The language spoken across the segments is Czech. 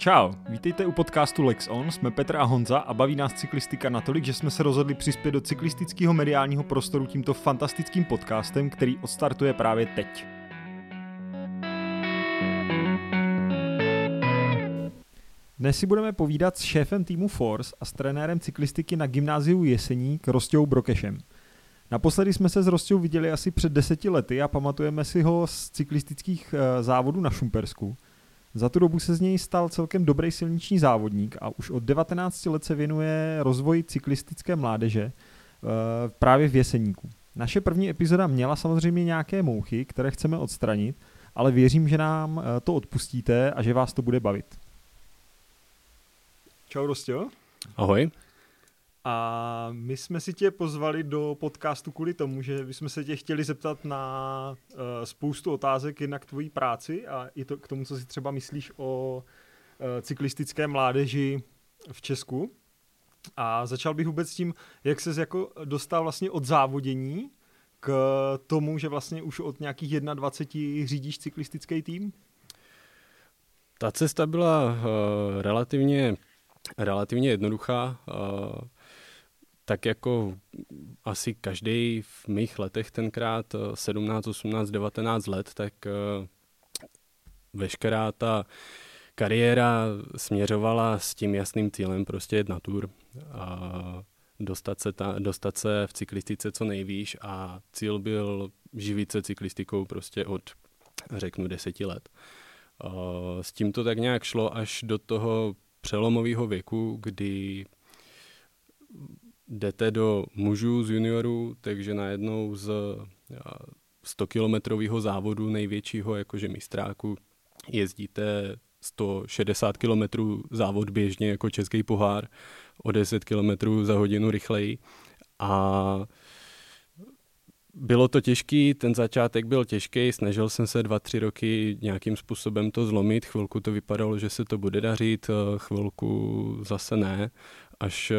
Čau, vítejte u podcastu Lex On, jsme Petr a Honza a baví nás cyklistika natolik, že jsme se rozhodli přispět do cyklistického mediálního prostoru tímto fantastickým podcastem, který odstartuje právě teď. Dnes si budeme povídat s šéfem týmu Force a s trenérem cyklistiky na gymnáziu Jeseník Rostou Brokešem. Naposledy jsme se s Rostou viděli asi před deseti lety a pamatujeme si ho z cyklistických eh, závodů na Šumpersku. Za tu dobu se z něj stal celkem dobrý silniční závodník a už od 19 let se věnuje rozvoji cyklistické mládeže eh, právě v Jeseníku. Naše první epizoda měla samozřejmě nějaké mouchy, které chceme odstranit, ale věřím, že nám eh, to odpustíte a že vás to bude bavit. Čau, Rostio. Ahoj. A my jsme si tě pozvali do podcastu kvůli tomu, že bychom se tě chtěli zeptat na uh, spoustu otázek jednak tvojí práci a i to, k tomu, co si třeba myslíš o uh, cyklistické mládeži v Česku. A začal bych vůbec tím, jak ses jako dostal vlastně od závodění k tomu, že vlastně už od nějakých 21 řídíš cyklistický tým? Ta cesta byla uh, relativně, relativně jednoduchá. Uh, tak jako asi každý v mých letech tenkrát, 17, 18, 19 let, tak uh, veškerá ta kariéra směřovala s tím jasným cílem prostě jet na tour a dostat se, ta, dostat se v cyklistice co nejvýš a cíl byl živit se cyklistikou prostě od, řeknu, deseti let. Uh, s tím to tak nějak šlo až do toho přelomového věku, kdy jdete do mužů z juniorů, takže najednou z 100-kilometrového závodu největšího, jakože mistráku, jezdíte 160 km závod běžně jako český pohár o 10 km za hodinu rychleji. A bylo to těžký, ten začátek byl těžký, snažil jsem se dva, tři roky nějakým způsobem to zlomit, chvilku to vypadalo, že se to bude dařit, chvilku zase ne až eh,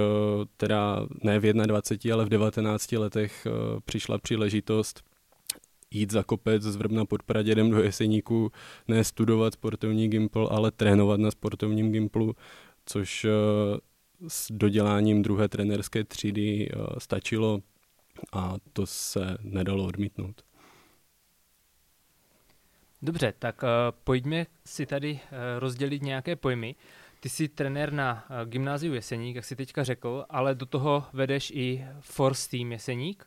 teda ne v 21, ale v 19 letech eh, přišla příležitost jít za kopec z Vrbna pod Pradědem do Jeseníku, ne studovat sportovní gimpl, ale trénovat na sportovním gimplu, což eh, s doděláním druhé trenerské třídy stačilo a to se nedalo odmítnout. Dobře, tak pojďme si tady rozdělit nějaké pojmy. Ty jsi trenér na eh, gymnáziu Jeseník, jak jsi teďka řekl, ale do toho vedeš i Force Team Jeseník.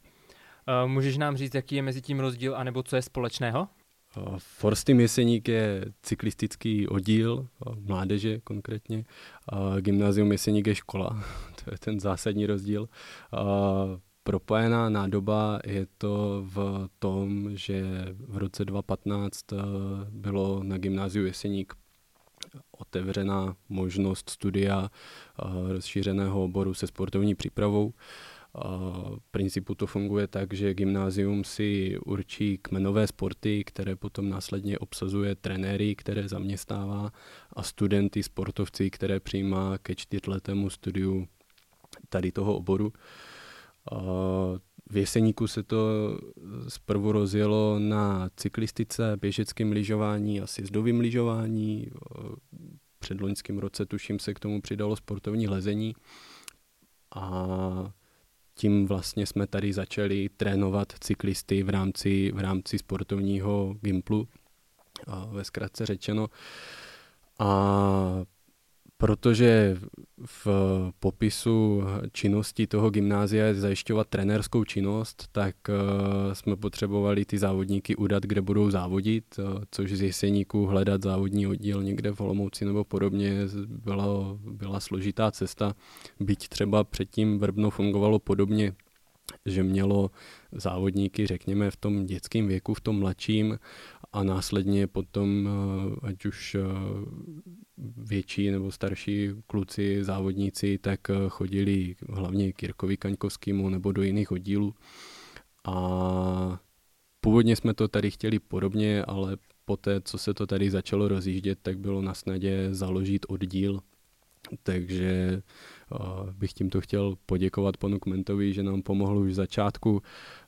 Eh, můžeš nám říct, jaký je mezi tím rozdíl, anebo co je společného? Eh, Force Team Jeseník je cyklistický oddíl, mládeže konkrétně. Gymnázium Jeseník je škola, to je ten zásadní rozdíl. Propojená nádoba je to v tom, že v roce 2015 bylo na gymnáziu Jeseník otevřená možnost studia rozšířeného oboru se sportovní přípravou. V principu to funguje tak, že gymnázium si určí kmenové sporty, které potom následně obsazuje trenéry, které zaměstnává a studenty, sportovci, které přijímá ke čtyřletému studiu tady toho oboru. V Jeseníku se to zprvu rozjelo na cyklistice, běžeckém lyžování a sjezdovém lyžování. Před loňským roce tuším se k tomu přidalo sportovní lezení a tím vlastně jsme tady začali trénovat cyklisty v rámci, v rámci sportovního gimplu, ve zkratce řečeno. A protože v popisu činnosti toho gymnázia je zajišťovat trenérskou činnost, tak uh, jsme potřebovali ty závodníky udat, kde budou závodit, uh, což z Jeseníku hledat závodní oddíl někde v Olomouci nebo podobně byla, byla složitá cesta, byť třeba předtím Vrbno fungovalo podobně, že mělo závodníky, řekněme, v tom dětském věku, v tom mladším a následně potom, eh, ať už eh, větší nebo starší kluci, závodníci, tak eh, chodili hlavně k Jirkovi Kaňkovskému nebo do jiných oddílů. A původně jsme to tady chtěli podobně, ale poté, co se to tady začalo rozjíždět, tak bylo na snadě založit oddíl takže bych tímto chtěl poděkovat panu Kmentovi, že nám pomohl už v začátku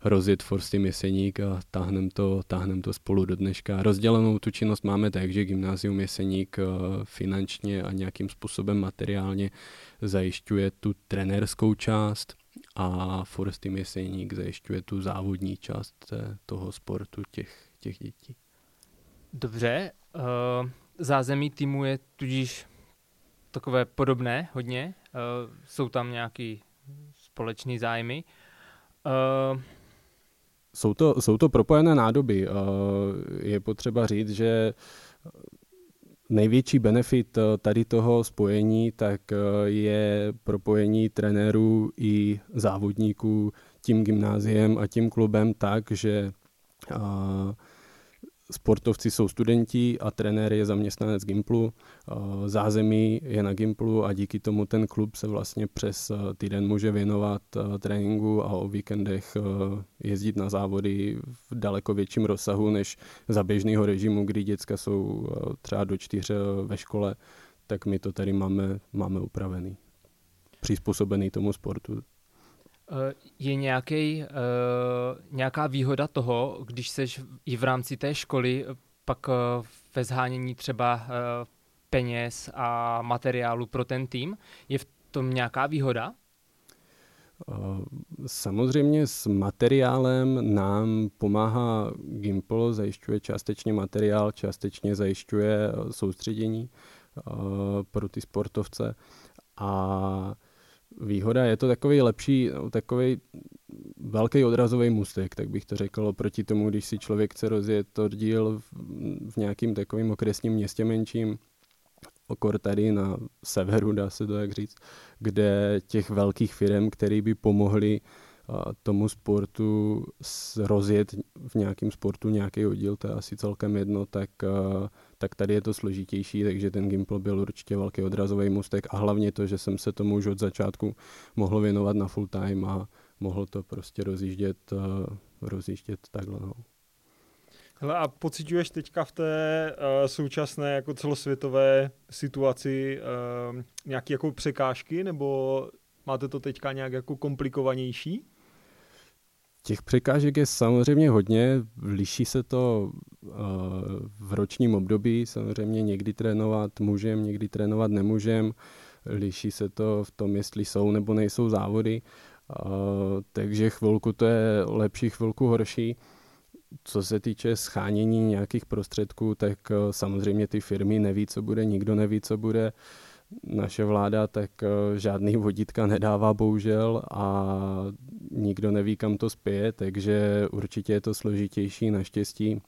rozjet Forsty Jeseník a táhnem to, táhnem to spolu do dneška. Rozdělenou tu činnost máme tak, že Gymnázium Jeseník finančně a nějakým způsobem materiálně zajišťuje tu trenérskou část a Forsty Jeseník zajišťuje tu závodní část toho sportu těch, těch dětí. Dobře, uh, zázemí týmu je tudíž takové podobné hodně. Uh, jsou tam nějaký společný zájmy. Uh, jsou to, jsou to propojené nádoby. Uh, je potřeba říct, že největší benefit tady toho spojení tak je propojení trenérů i závodníků tím gymnáziem a tím klubem tak, že sportovci jsou studenti a trenér je zaměstnanec Gimplu. Zázemí je na Gimplu a díky tomu ten klub se vlastně přes eh, týden může věnovat eh, tréninku a o víkendech eh, jezdit na závody v daleko větším rozsahu než za běžného režimu, kdy děcka jsou třeba do čtyř ve škole, tak my to tady máme, máme upravený. Přizpůsobený tomu sportu. Eh, je nějaký, uh, nějaká výhoda toho, když seš i v rámci té školy, pak uh, ve zhánění třeba peněz a materiálu pro ten tým? Je v tom nějaká výhoda? Samozřejmě s materiálem nám pomáhá Gimpl, zajišťuje částečně materiál, částečně zajišťuje soustředění pro ty sportovce a výhoda, je to takový lepší, takový velký odrazový můstek, tak bych to řekl, proti tomu, když si člověk chce rozjet oddíl v, v nějakým takovým okresním městě menším, okor tady na severu, dá se to tak říct, kde těch velkých firm, které by pomohly tomu sportu rozjet v nějakém sportu nějaký oddíl, to je asi celkem jedno, tak, tak tady je to složitější, takže ten Gimple byl určitě velký odrazový mustek a hlavně to, že jsem se tomu už od začátku mohl věnovat na full time a mohl to prostě rozjíždět, rozjíždět takhle. No. Hele, a pociťuješ teďka v té uh, současné jako celosvětové situaci uh, nějaké jako překážky, nebo máte to teďka nějak jako komplikovanější? Těch překážek je samozřejmě hodně, liší se to uh, v ročním období, samozřejmě někdy trénovat můžem, někdy trénovat nemůžem, liší se to v tom, jestli jsou nebo nejsou závody, uh, takže chvilku to je lepší, chvilku horší. Co se týče schánění nějakých prostředků, tak uh, samozřejmě ty firmy neví, co bude, nikdo neví, co bude. Uh, naše vláda tak eh, žádný vodítka nedává bohužel a nikdo neví, kam to spěje, takže určitě je to složitější. Naštěstí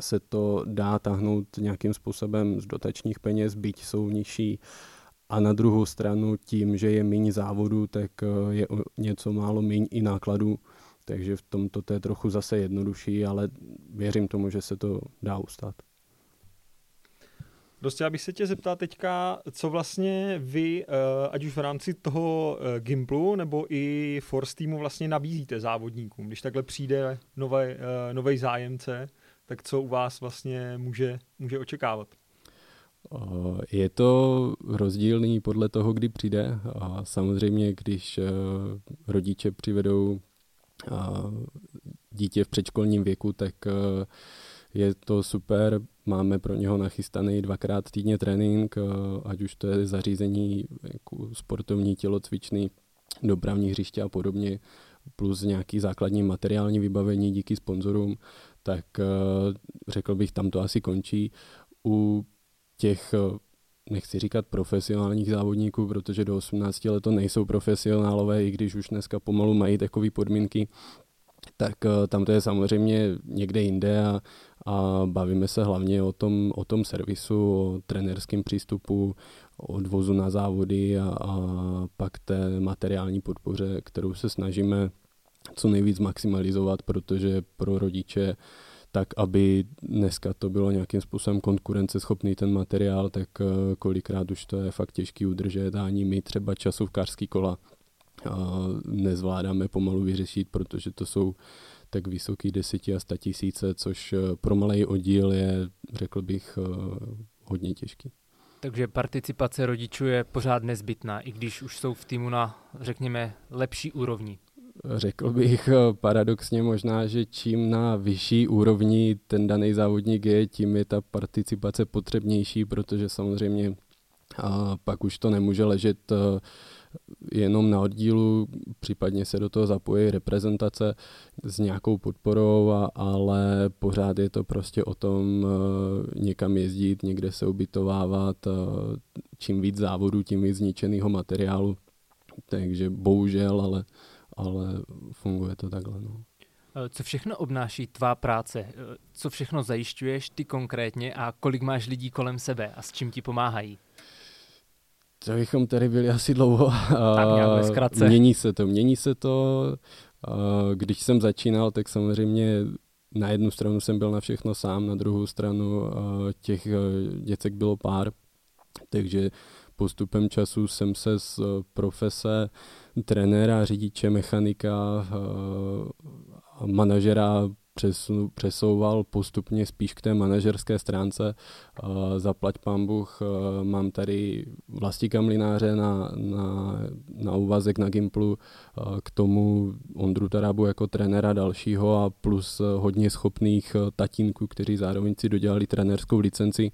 se to dá tahnout nějakým způsobem z dotačních peněz, byť jsou nižší. A na druhou stranu tím, že je méně závodů, tak eh, je něco málo méně i nákladů, takže v tomto to je trochu zase jednodušší, ale věřím tomu, že se to dá ustát. Prostě já bych se tě zeptal teďka, co vlastně vy, eh, ať už v rámci toho eh, Gimplu nebo i Force týmu vlastně nabízíte závodníkům. Když takhle přijde nový eh, zájemce, tak co u vás vlastně může, může očekávat? Je to rozdílný podle toho, kdy přijde. A samozřejmě, když rodiče přivedou dítě v předškolním věku, tak je to super, máme pro něho nachystaný dvakrát týdně trénink, eh, ať už to je zařízení jako sportovní, tělocvičný, dopravní hřiště a podobně, plus nějaký základní materiální vybavení díky sponzorům, tak eh, řekl bych, tam to asi končí. U těch eh, nechci říkat profesionálních závodníků, protože do 18 let to nejsou profesionálové, i když už dneska pomalu mají takové podmínky, tak tam to je samozřejmě někde jinde a, a bavíme se hlavně o tom, o tom servisu, o trenerském přístupu, odvozu na závody a, a pak té materiální podpoře, kterou se snažíme co nejvíc maximalizovat, protože pro rodiče tak, aby dneska to bylo nějakým způsobem konkurenceschopný ten materiál, tak eh, kolikrát už to je fakt těžký udržet. A ani my třeba časovkářský kola nezvládáme pomalu vyřešit, protože to jsou tak vysoký deseti a sta tisíce, což eh, pro malý oddíl je, řekl bych, eh, hodně těžký. Takže participace rodičů je pořád nezbytná, i když už jsou v týmu na, řekněme, lepší úrovni. Řekl bych eh, paradoxně možná, že čím na vyšší úrovni ten daný závodník je, tím je ta participace potřebnější, protože samozřejmě a pak už to nemůže ležet jenom na oddílu, případně se do toho zapojí reprezentace s nějakou podporou, a, ale pořád je to prostě o tom uh, někam jezdit, někde se ubytovávat, uh, čím víc závodů, tím víc zničeného materiálu. Takže bohužel, ale, ale funguje to takhle. No. Co všechno obnáší tvá práce? Co všechno zajišťuješ ty konkrétně a kolik máš lidí kolem sebe a s čím ti pomáhají? To bychom tady byli asi dlouho. Tak Mění se to, mění se to. Když jsem začínal, tak samozřejmě na jednu stranu jsem byl na všechno sám, na druhou stranu těch děcek bylo pár, takže postupem času jsem se z profese trenéra, řidiče, mechanika a manažera přesu, přesouval postupně spíš k té manažerské stránce. Uh, zaplať pán Bůh, uh, mám tady Vlastíka Mlináře na, na, na úvazek na Gimplu, uh, k tomu Ondru Tarabu jako trenéra dalšího a plus hodně schopných tatínků, kteří zároveň si dodělali trenérskou licenci,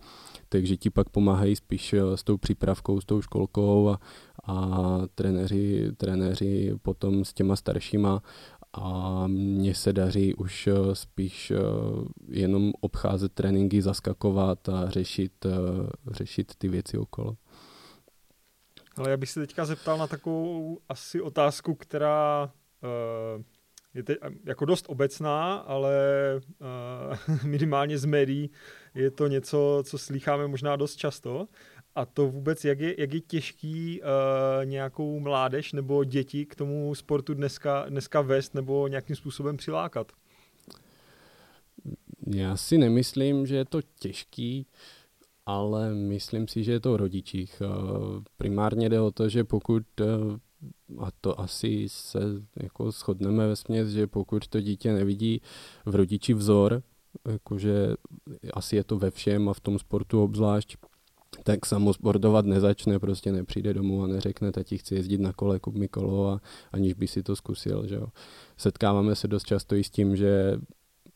takže ti pak pomáhají spíš s tou přípravkou, s tou školkou a, a trenéři, trenéři potom s těma staršíma a mně se daří už eh, spíš eh, jenom obcházet tréninky, zaskakovat a řešit, eh, řešit ty věci okolo. Ale já bych se teďka zeptal na takovou asi otázku, která uh, je teď jako dost obecná, ale uh, minimálně z médií je to něco, co slycháme možná dost často. A to vůbec, jak je, jak je těžký uh, nějakou mládež nebo děti k tomu sportu dneska, dneska vést nebo nějakým způsobem přilákat? Já si nemyslím, že je to těžký, ale myslím si, že je to o rodičích. Uh, primárně jde o to, že pokud uh, a to asi se jako shodneme ve směs, že pokud to dítě nevidí v rodiči vzor, jakože asi je to ve všem a v tom sportu obzvlášť, tak samosportovat nezačne, prostě nepřijde domů a neřekne, tati chci jezdit na kole, kup mi kolo a aniž by si to zkusil. Že jo. Setkáváme se dost často i s tím, že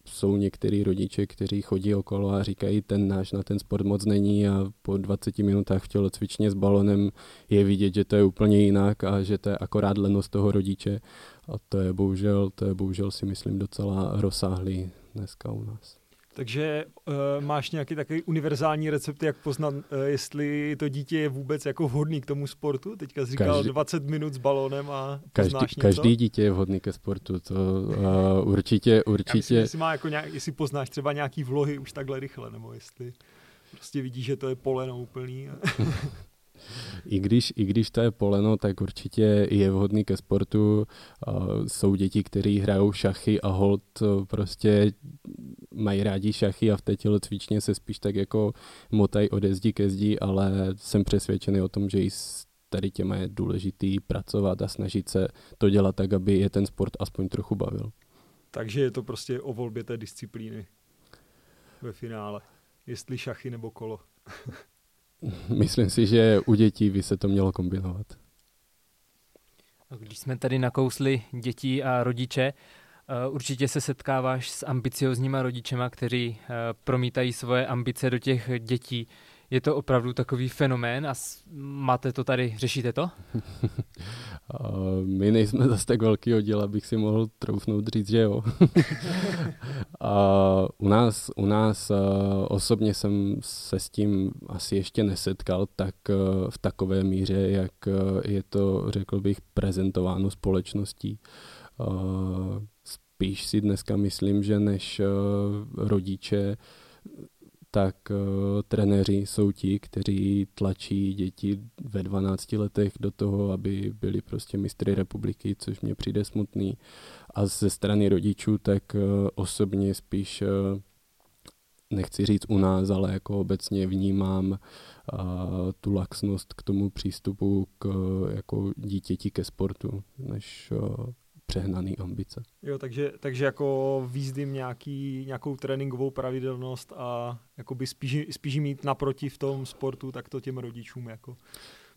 jsou některý rodiče, kteří chodí okolo a říkají, ten náš na ten sport moc není a po 20 minutách v tělocvičně s balonem je vidět, že to je úplně jinak a že to je akorát lenost toho rodiče a to je bohužel, to je bohužel si myslím docela rozsáhlý dneska u nás. Takže uh, máš nějaký takový univerzální recept, jak poznat, uh, jestli to dítě je vůbec jako vhodný k tomu sportu? Teďka jsi říkal každý, 20 minut s balónem a každý, něco? Každý dítě je vhodný ke sportu, to uh, určitě, určitě. Já myslím, jestli, má jako nějak, jestli poznáš třeba nějaký vlohy už takhle rychle, nebo jestli prostě vidíš, že to je poleno úplný. I když, I když to je poleno, tak určitě je vhodný ke sportu. Uh, jsou děti, které hrajou šachy a hold prostě mají rádi šachy a v té tělocvičně se spíš tak jako motají ode zdi ke zdi, ale jsem přesvědčený o tom, že i s tady těma je důležitý pracovat a snažit se to dělat tak, aby je ten sport aspoň trochu bavil. Takže je to prostě o volbě té disciplíny ve finále. Jestli šachy nebo kolo. Myslím si, že u dětí by se to mělo kombinovat. Když jsme tady nakousli děti a rodiče, Eh, určitě se setkáváš s ambiciozníma rodičema, kteří eh, promítají svoje ambice do těch dětí. Je to opravdu takový fenomén a máte to tady, řešíte to? My nejsme zase tak velký oddíl, abych si mohl troufnout říct, že jo. u nás, u nás eh, osobně jsem se s tím asi ještě nesetkal tak v takové míře, jak je to, řekl bych, prezentováno společností spíš si dneska myslím, že než rodiče, tak uh, trenéři jsou ti, kteří tlačí děti ve 12 letech do toho, aby byli prostě mistry republiky, což mě přijde smutný. A ze strany rodičů, tak uh, osobně spíš uh, nechci říct u nás, ale jako obecně vnímám uh, tu laxnost k tomu přístupu k jako dítěti ke sportu, než uh, přehnaný ambice. Jo, takže, takže jako výzdím nějaký, nějakou tréninkovou pravidelnost a jakoby spíš, spíš mít naproti v tom sportu, tak to těm rodičům jako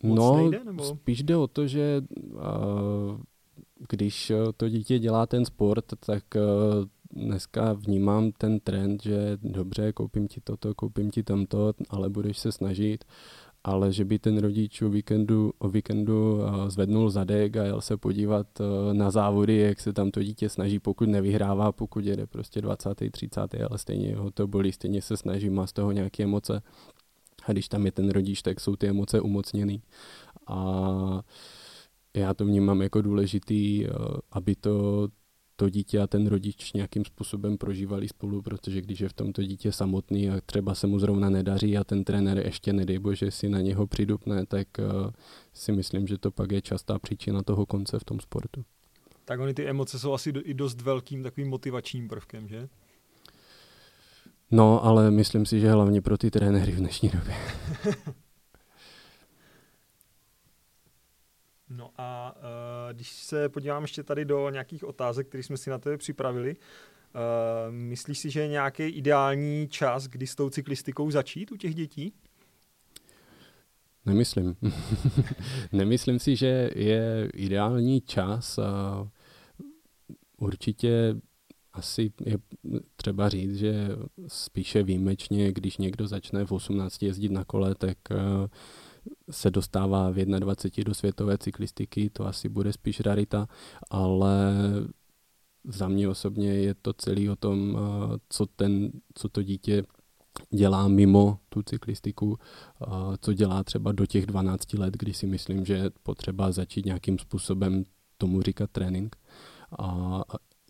moc no, nejde, nebo? spíš jde o to, že uh, když to dítě dělá ten sport, tak uh, dneska vnímám ten trend, že dobře, koupím ti toto, koupím ti tamto, ale budeš se snažit ale že by ten rodič o víkendu, o víkendu eh, zvednul zadek a jel se podívat eh, na závody, jak se tam to dítě snaží, pokud nevyhrává, pokud jede prostě 20. 30. ale stejně ho to bolí, stejně se snaží, má z toho nějaké emoce. A když tam je ten rodič, tak jsou ty emoce umocněný. A já to vnímám jako důležitý, eh, aby to to dítě a ten rodič nějakým způsobem prožívali spolu, protože když je v tomto dítě samotný a třeba se mu zrovna nedaří a ten trenér ještě nedej bože si na něho přidupne, tak uh, si myslím, že to pak je častá příčina toho konce v tom sportu. Tak oni ty emoce jsou asi do, i dost velkým takovým motivačním prvkem, že? No, ale myslím si, že hlavně pro ty trenéry v dnešní době. No a uh, když se podívám ještě tady do nějakých otázek, které jsme si na tebe připravili, uh, myslíš si, že je nějaký ideální čas, kdy s tou cyklistikou začít u těch dětí? Nemyslím. Nemyslím si, že je ideální čas. A určitě asi je třeba říct, že spíše výjimečně, když někdo začne v 18 jezdit na kole, tak uh, se dostává v 21 do světové cyklistiky, to asi bude spíš rarita, ale za mě osobně je to celý o tom, eh, co, ten, co to dítě dělá mimo tu cyklistiku, eh, co dělá třeba do těch 12 let, kdy si myslím, že je potřeba začít nějakým způsobem tomu říkat trénink. A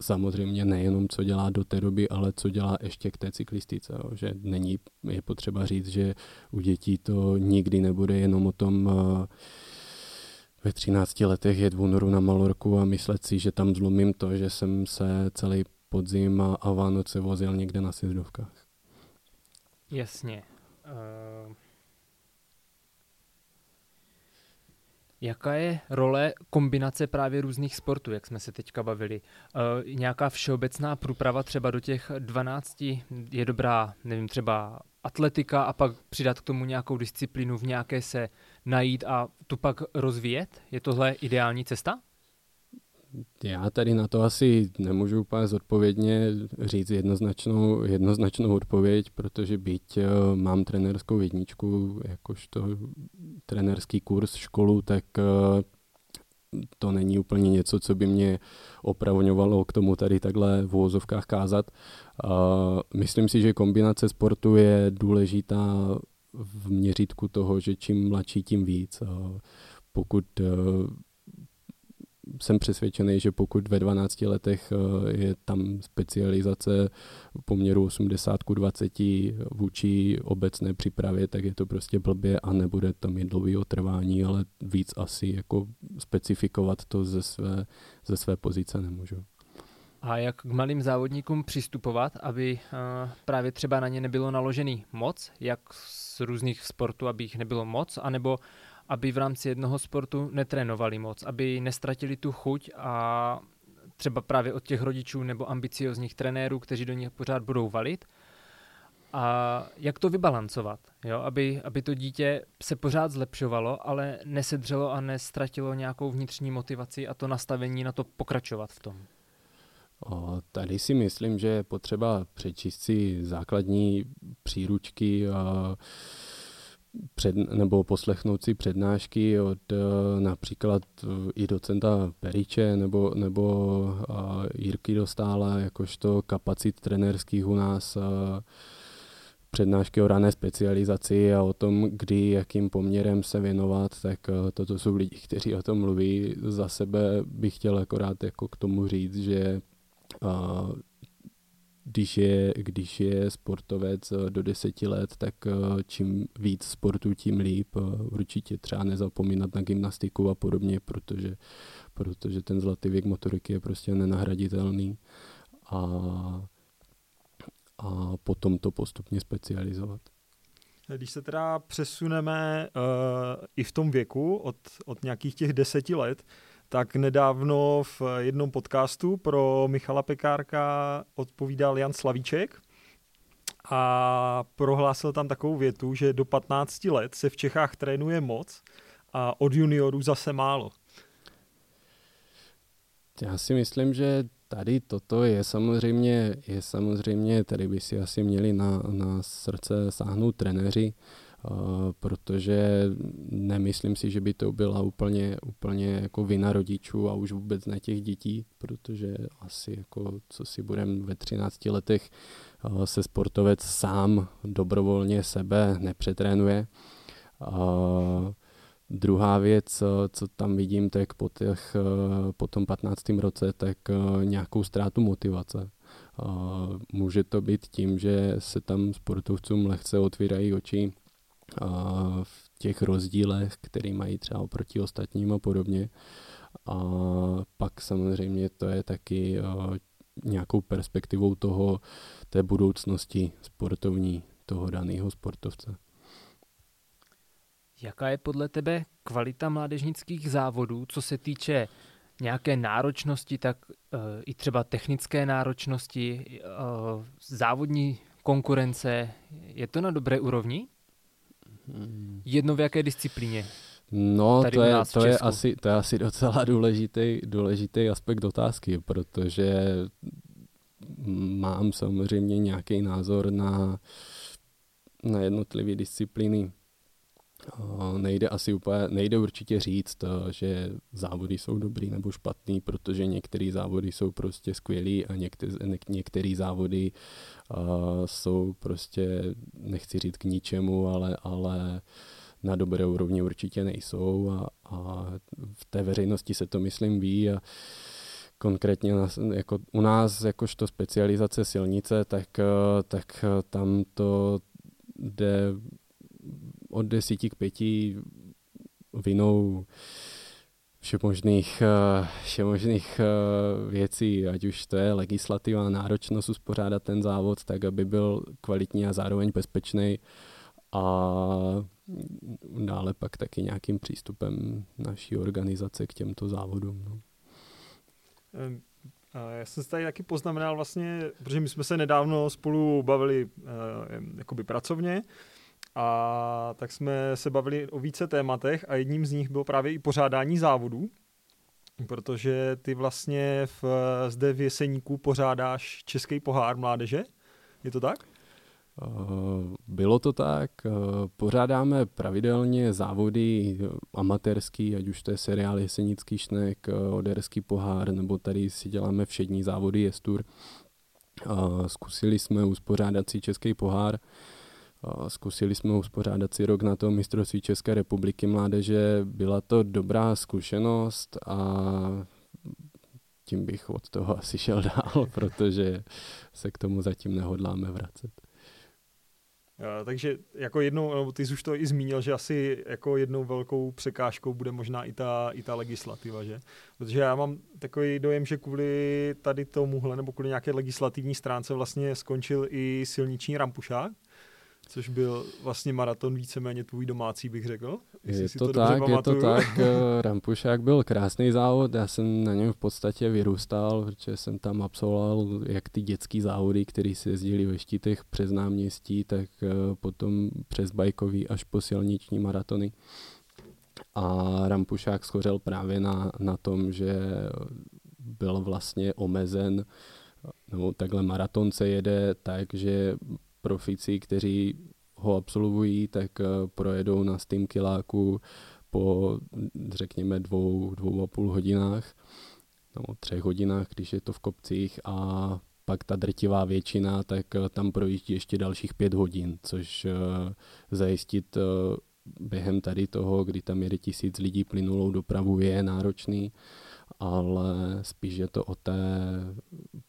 samozřejmě nejenom co dělá do té doby, ale co dělá ještě k té cyklistice. Jo. Že není, je potřeba říct, že u dětí to nikdy nebude jenom o tom uh, ve 13 letech jet v únoru na Malorku a myslet si, že tam zlomím to, že jsem se celý podzim a, a Vánoce vozil někde na sjezdovkách. Jasně. Uh... Jaká je role kombinace právě různých sportů, jak jsme se teďka bavili? E, nějaká všeobecná průprava třeba do těch 12 je dobrá, nevím, třeba atletika a pak přidat k tomu nějakou disciplínu, v nějaké se najít a tu pak rozvíjet? Je tohle ideální cesta? Já tady na to asi nemůžu úplně zodpovědně říct jednoznačnou, jednoznačnou odpověď, protože byť eh, mám trenerskou jedničku, jakožto trenerský kurz, školu, tak eh, to není úplně něco, co by mě opravňovalo k tomu tady takhle v úvozovkách kázat. Myslím si, že kombinace sportu je důležitá v měřítku toho, že čím mladší, tím víc. Pokud eh, jsem přesvědčený, že pokud ve 12 letech eh, je tam specializace poměru 80 k 20 vůči obecné přípravě, tak je to prostě blbě a nebude tam mít dlouhého trvání, ale víc asi jako specifikovat to ze své, ze své pozice nemůžu. A jak k malým závodníkům přistupovat, aby uh, právě třeba na ně nebylo naložený moc, jak z různých sportů, aby jich nebylo moc, anebo aby v rámci jednoho sportu netrénovali moc, aby nestratili tu chuť a třeba právě od těch rodičů nebo ambiciozních trenérů, kteří do nich pořád budou valit. A jak to vybalancovat, jo? Aby, aby to dítě se pořád zlepšovalo, ale nesedřelo a nestratilo nějakou vnitřní motivaci a to nastavení na to pokračovat v tom. O, tady si myslím, že je potřeba přečíst si základní příručky a před, nebo poslechnout si přednášky od uh, například uh, i docenta Periče nebo, nebo uh, Jirky Dostála, jakožto kapacit trenerských u nás, přednášky o rané specializaci a o tom, kdy, jakým poměrem se věnovat, tak toto jsou lidi, kteří o tom mluví. Za sebe bych chtěl akorát jako k tomu říct, že když je, když je sportovec eh, do deseti let, tak eh, čím víc sportu, tím líp. Eh, určitě třeba nezapomínat na gymnastiku a podobně, protože, protože ten zlatý věk motoriky je prostě nenahraditelný. A, a potom to postupně specializovat. Když se teda přesuneme uh, i v tom věku od, od nějakých těch deseti let, tak nedávno v jednom podcastu pro Michala Pekárka odpovídal Jan Slavíček a prohlásil tam takovou větu, že do 15 let se v Čechách trénuje moc a od juniorů zase málo. Já si myslím, že tady toto je samozřejmě, je samozřejmě, tady by si asi měli na, na srdce sáhnout trenéři, protože nemyslím si, že by to byla úplně, úplně jako vina rodičů a už vůbec ne těch dětí, protože asi jako, co si budem ve 13 letech uh, se sportovec sám dobrovolně sebe nepřetrénuje. Uh, Druhá věc, co tam vidím, tak po, těch, po tom 15. roce, tak eh, nějakou ztrátu motivace. Může to být tím, že se tam sportovcům lehce otvírají oči v těch rozdílech, které mají třeba oproti ostatním a podobně. A pak samozřejmě to je taky nějakou perspektivou toho, té budoucnosti sportovní toho daného sportovce. Jaká je podle tebe kvalita mládežnických závodů, co se týče nějaké náročnosti, tak uh, i třeba technické náročnosti, uh, závodní konkurence, je to na dobré úrovni? Jedno v jaké disciplíně? No, to je, to, je asi, to je asi docela důležitý, důležitý aspekt otázky, protože mám samozřejmě nějaký názor na, na jednotlivé disciplíny nejde asi úplně, nejde určitě říct, eh, že závody jsou dobrý nebo špatný, protože některé závody jsou prostě skvělý a některé, závody uh, jsou prostě, nechci říct k ničemu, ale, ale na dobré úrovni určitě nejsou a, a v té veřejnosti se to myslím ví a konkrétně na, jako u nás jakožto specializace silnice, tak, eh, tak tam to jde od desíti k pěti vinou všemožných, eh, všemožných eh, věcí, ať už to je legislativa, náročnost uspořádat ten závod tak, aby byl kvalitní a zároveň bezpečný a dále pak taky nějakým přístupem naší organizace k těmto závodům. No. Já jsem si tady taky poznamenal vlastně, protože my jsme se nedávno spolu bavili uh, jakoby pracovně, a tak jsme se bavili o více tématech a jedním z nich bylo právě i pořádání závodů, protože ty vlastně v, zde v Jeseníku pořádáš Český pohár mládeže, je to tak? Eh, bylo to tak. Eh, pořádáme pravidelně závody amatérský, ať už to je seriál Jesenický šnek, eh, Oderský pohár, nebo tady si děláme všední závody Jestur. Zkusili jsme uspořádat si Český pohár, Zkusili jsme uspořádat si rok na to mistrovství České republiky mládeže. Byla to dobrá zkušenost a tím bych od toho asi šel dál, protože se k tomu zatím nehodláme vracet. Takže jako jednou, nebo ty jsi už to i zmínil, že asi jako jednou velkou překážkou bude možná i ta, i ta legislativa, že? Protože já mám takový dojem, že kvůli tady tomuhle, nebo kvůli nějaké legislativní stránce vlastně skončil i silniční rampušák, což byl vlastně maraton víceméně tvůj domácí, bych řekl. Je to, to tak, je to tak. Eh, Rampušák byl krásný závod, já jsem na něm v podstatě vyrůstal, protože jsem tam absolvoval jak ty dětské závody, které se jezdili ve štítech přes náměstí, tak eh, potom přes bajkový až po silniční maratony. A Rampušák schořel právě na, na tom, že byl vlastně omezen, nebo takhle maraton se jede tak, že profici, kteří ho absolvují, tak eh, projedou na Steam kiláku po, řekněme, dvou, dvou a půl hodinách, nebo třech hodinách, když je to v kopcích a pak ta drtivá většina, tak eh, tam projíždí ještě dalších pět hodin, což eh, zajistit během tady toho, kdy tam jede tisíc lidí plynulou dopravu, je náročný ale spíš je to o té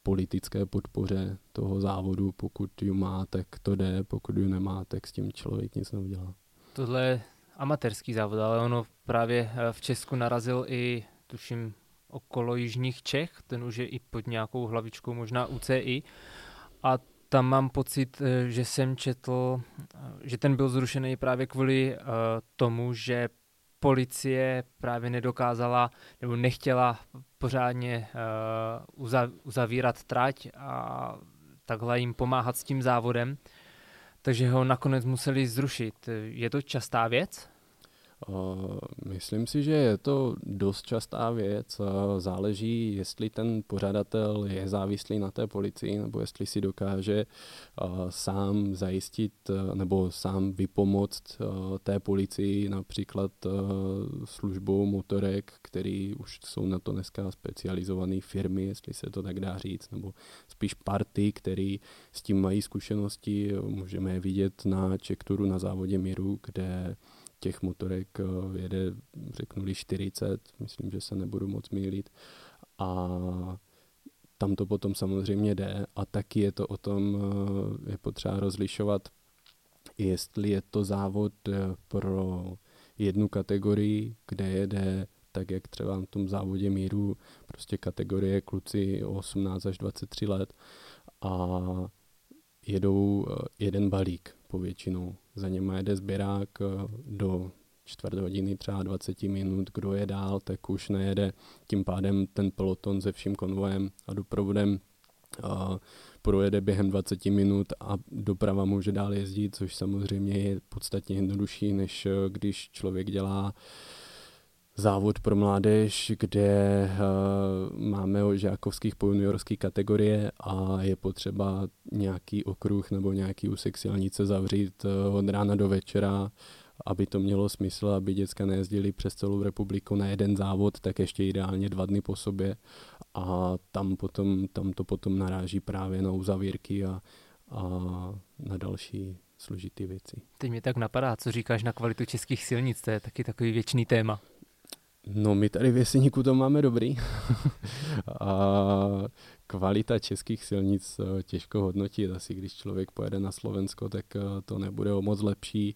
politické podpoře toho závodu. Pokud ju má, tak to jde, pokud ju nemá, tak s tím člověk nic neudělá. Tohle je amatérský závod, ale ono právě eh, v Česku narazil i, tuším, okolo jižních Čech, ten už je i pod nějakou hlavičkou, možná UCI. A tam mám pocit, eh, že jsem četl, eh, že ten byl zrušený právě kvůli tomu, že policie právě nedokázala nebo nechtěla pořádně uh, uzavírat trať a takhle jim pomáhat s tím závodem, takže ho nakonec museli zrušit. Je to častá věc? Myslím si, že je to dost častá věc. Záleží, jestli ten pořadatel je závislý na té policii, nebo jestli si dokáže sám zajistit nebo sám vypomoct té policii, například službou motorek, který už jsou na to dneska specializované firmy, jestli se to tak dá říct, nebo spíš party, který s tím mají zkušenosti. Můžeme je vidět na Čekturu na závodě Míru, kde těch motorek eh, jede, řeknu 40, myslím, že se nebudu moc mýlit. A tam to potom samozřejmě jde a taky je to o tom, eh, je potřeba rozlišovat, jestli je to závod eh, pro jednu kategorii, kde jede tak jak třeba na tom závodě míru, prostě kategorie kluci 18 až 23 let a jedou jeden balík povětšinou za něma jede sběrák eh, do čtvrt hodiny, třeba 20 minut, kdo je dál, tak už nejede. Tím pádem ten peloton se vším konvojem a doprovodem a projede během 20 minut a doprava může dál jezdit, což samozřejmě je podstatně jednodušší, než eh, když člověk dělá závod pro mládež, kde uh, máme o žákovských po juniorských kategorie a je potřeba nějaký okruh nebo nějaký úsek silnice zavřít uh, od rána do večera, aby to mělo smysl, aby děcka nejezdili přes celou republiku na jeden závod, tak ještě ideálně dva dny po sobě a tam, potom, tam to potom naráží právě na uzavírky a, a na další složité věci. Teď mi tak napadá, co říkáš na kvalitu českých silnic, to je taky takový věčný téma. No my tady v Jeseníku to máme dobrý. a kvalita českých silnic eh, těžko hodnotit. Asi když člověk pojede na Slovensko, tak eh, to nebude o moc lepší.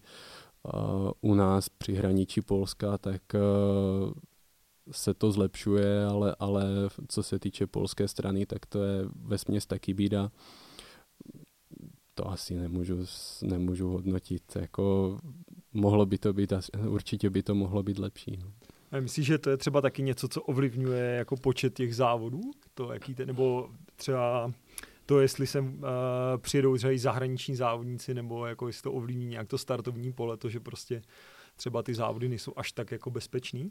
U nás při hraničí Polska, tak eh, se to zlepšuje, ale, ale co se týče polské strany, tak to je ve směs taky bída. To asi nemůžu, nemůžu hodnotit. Jako, mohlo by to být, určitě by to mohlo být lepší. No. A myslíš, že to je třeba taky něco, co ovlivňuje jako počet těch závodů? To, jaký te, nebo třeba to, jestli sem uh, přijedou třeba i zahraniční závodníci, nebo jako jestli to ovlivní nějak to startovní pole, to, že prostě třeba ty závody nejsou až tak jako bezpečný?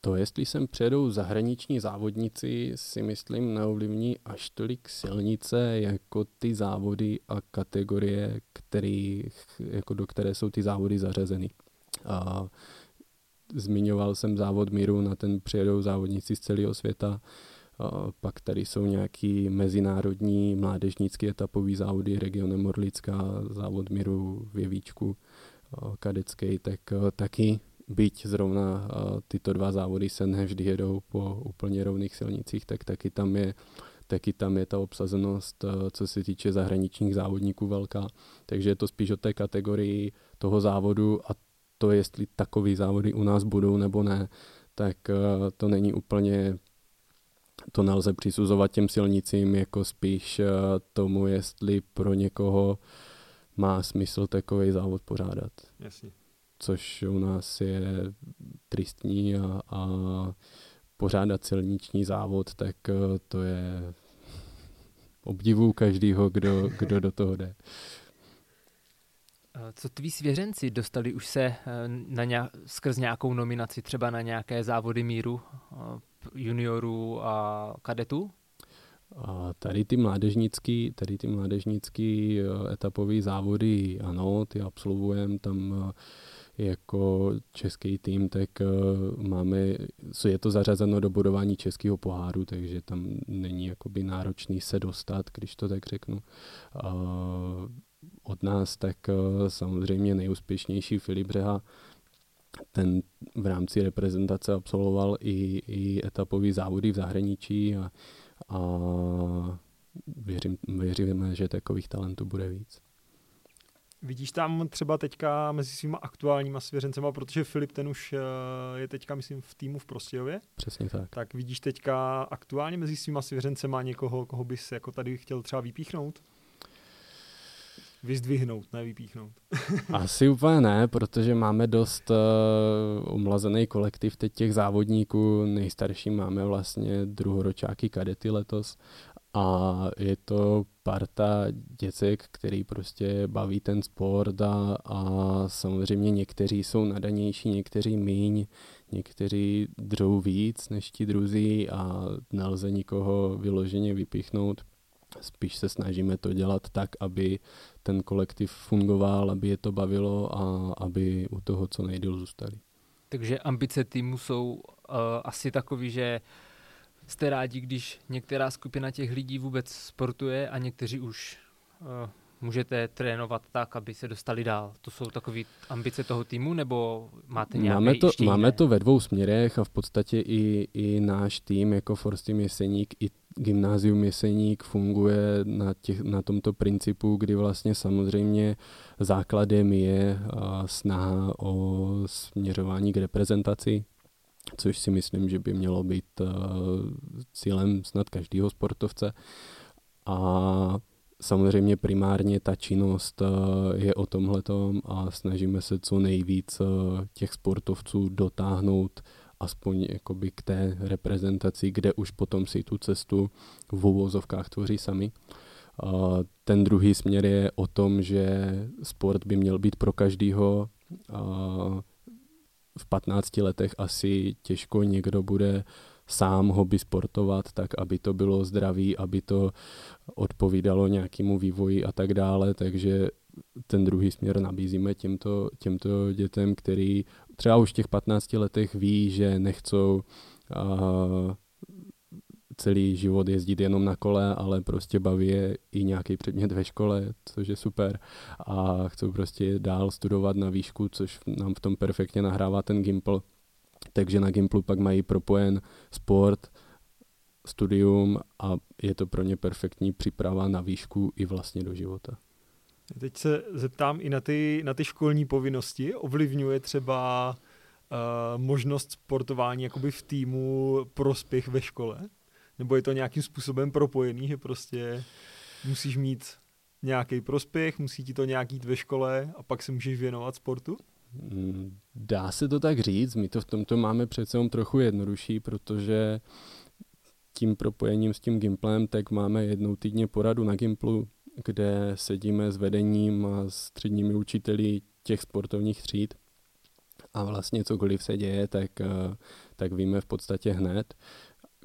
To, jestli sem přijedou zahraniční závodníci, si myslím neovlivní až tolik silnice, jako ty závody a kategorie, který, jako do které jsou ty závody zařazeny. A zmiňoval jsem závod míru, na ten přijedou závodníci z celého světa. Pak tady jsou nějaký mezinárodní mládežnické etapové závody regionem Morlická, závod míru v Jevíčku, kadecký, tak taky byť zrovna tyto dva závody se nevždy jedou po úplně rovných silnicích, tak taky tam je taky tam je ta obsazenost, co se týče zahraničních závodníků velká. Takže je to spíš o té kategorii toho závodu a to, jestli takové závody u nás budou nebo ne, tak eh, to není úplně to nelze přisuzovat těm silnicím, jako spíš eh, tomu, jestli pro někoho má smysl takový závod pořádat. Jasně. Což u nás je tristní a, a pořádat silniční závod, tak eh, to je obdivu každýho, kdo, kdo do toho jde. Eh, co tví svěřenci dostali už se eh, na nějak, skrz nějakou nominaci, třeba na nějaké závody míru eh, juniorů a kadetů? Tady ty mládežnický, tady ty mládežnický etapové závody, ano, ty absolvujeme tam jako český tým, tak máme, je to zařazeno do budování českého poháru, takže tam není jakoby náročný se dostat, když to tak řeknu od nás, tak eh, samozřejmě nejúspěšnější Filip Břeha, ten v rámci reprezentace absolvoval i, i etapové závody v zahraničí a, a věřím, věříme, že takových talentů bude víc. Vidíš tam třeba teďka mezi svýma aktuálníma svěřencema, protože Filip ten už eh, je teďka, myslím, v týmu v Prostějově. Přesně tak. Tak vidíš teďka aktuálně mezi svýma svěřencema někoho, koho bys jako tady chtěl třeba vypíchnout? Vyzdvihnout, ne vypíchnout? Asi úplně ne, protože máme dost uh, umlazený kolektiv teď těch závodníků. Nejstarší máme vlastně druhoročáky kadety letos a je to parta děcek, který prostě baví ten sport a, a samozřejmě někteří jsou nadanější, někteří míň, někteří drou víc než ti druzí a nelze nikoho vyloženě vypichnout. Spíš se snažíme to dělat tak, aby ten kolektiv fungoval, aby je to bavilo a aby u toho co nejdýl zůstali. Takže ambice týmu jsou uh, asi takový, že jste rádi, když některá skupina těch lidí vůbec sportuje a někteří už uh, můžete trénovat tak, aby se dostali dál. To jsou takové ambice toho týmu, nebo máte nějaké máme to, ještě máme to ve dvou směrech a v podstatě i, i náš tým jako Force Team Jeseník, i Gymnázium Jeseník funguje na, těch, na tomto principu, kdy vlastně samozřejmě základem je snaha o směřování k reprezentaci, což si myslím, že by mělo být cílem snad každého sportovce. A samozřejmě primárně ta činnost je o tomhletom a snažíme se co nejvíc těch sportovců dotáhnout aspoň jakoby k té reprezentaci, kde už potom si tu cestu v uvozovkách tvoří sami. Ten druhý směr je o tom, že sport by měl být pro každýho. V 15 letech asi těžko někdo bude sám hobby sportovat, tak aby to bylo zdraví, aby to odpovídalo nějakému vývoji a tak dále, takže ten druhý směr nabízíme těmto, těmto dětem, který třeba už v těch 15 letech ví, že nechcou uh, celý život jezdit jenom na kole, ale prostě baví je i nějaký předmět ve škole, což je super. A chcou prostě dál studovat na výšku, což nám v tom perfektně nahrává ten Gimple. Takže na Gimplu pak mají propojen sport, studium a je to pro ně perfektní příprava na výšku i vlastně do života. Teď se zeptám i na ty, na ty školní povinnosti. Ovlivňuje třeba uh, možnost sportování jakoby v týmu prospěch ve škole? Nebo je to nějakým způsobem propojený, že prostě musíš mít nějaký prospěch, musí ti to nějak jít ve škole a pak se můžeš věnovat sportu? Mm, dá se to tak říct, my to v tomto máme přece jenom trochu jednodušší, protože tím propojením s tím Gimplem, tak máme jednou týdně poradu na Gimplu, kde sedíme s vedením a středními učiteli těch sportovních tříd a vlastně cokoliv se děje, tak, eh, tak víme v podstatě hned,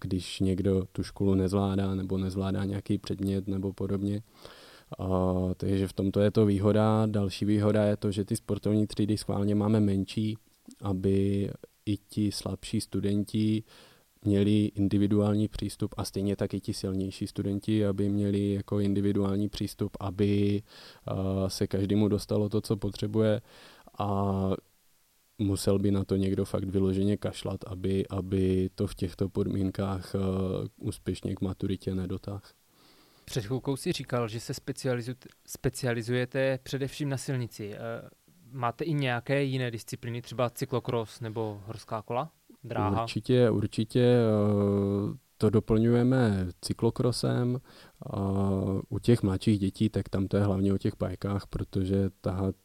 když někdo tu školu nezvládá nebo nezvládá nějaký předmět nebo podobně. A, takže v tomto je to výhoda. Další výhoda je to, že ty sportovní třídy schválně máme menší, aby i ti slabší studenti měli individuální přístup a stejně tak i ti silnější studenti, aby měli jako individuální přístup, aby uh, se každému dostalo to, co potřebuje a musel by na to někdo fakt vyloženě kašlat, aby, aby to v těchto podmínkách uh, úspěšně k maturitě nedotáhl. Před chvilkou si říkal, že se specializujete, především na silnici. Máte i nějaké jiné disciplíny, třeba cyklokros nebo horská kola? Dráha? Určitě, určitě to doplňujeme cyklokrosem. U těch mladších dětí, tak tam to je hlavně o těch bajkách, protože tahat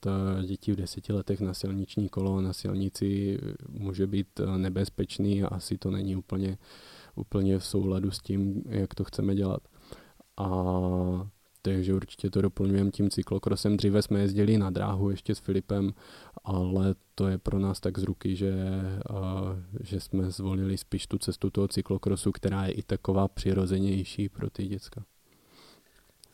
děti v deseti letech na silniční kolo na silnici může být nebezpečný a asi to není úplně, úplně v souladu s tím, jak to chceme dělat. A takže určitě to doplňujeme tím cyklokrosem. Dříve jsme jezdili na dráhu ještě s Filipem, ale to je pro nás tak z ruky, že, uh, že jsme zvolili spíš tu cestu toho cyklokrosu, která je i taková přirozenější pro ty děcka.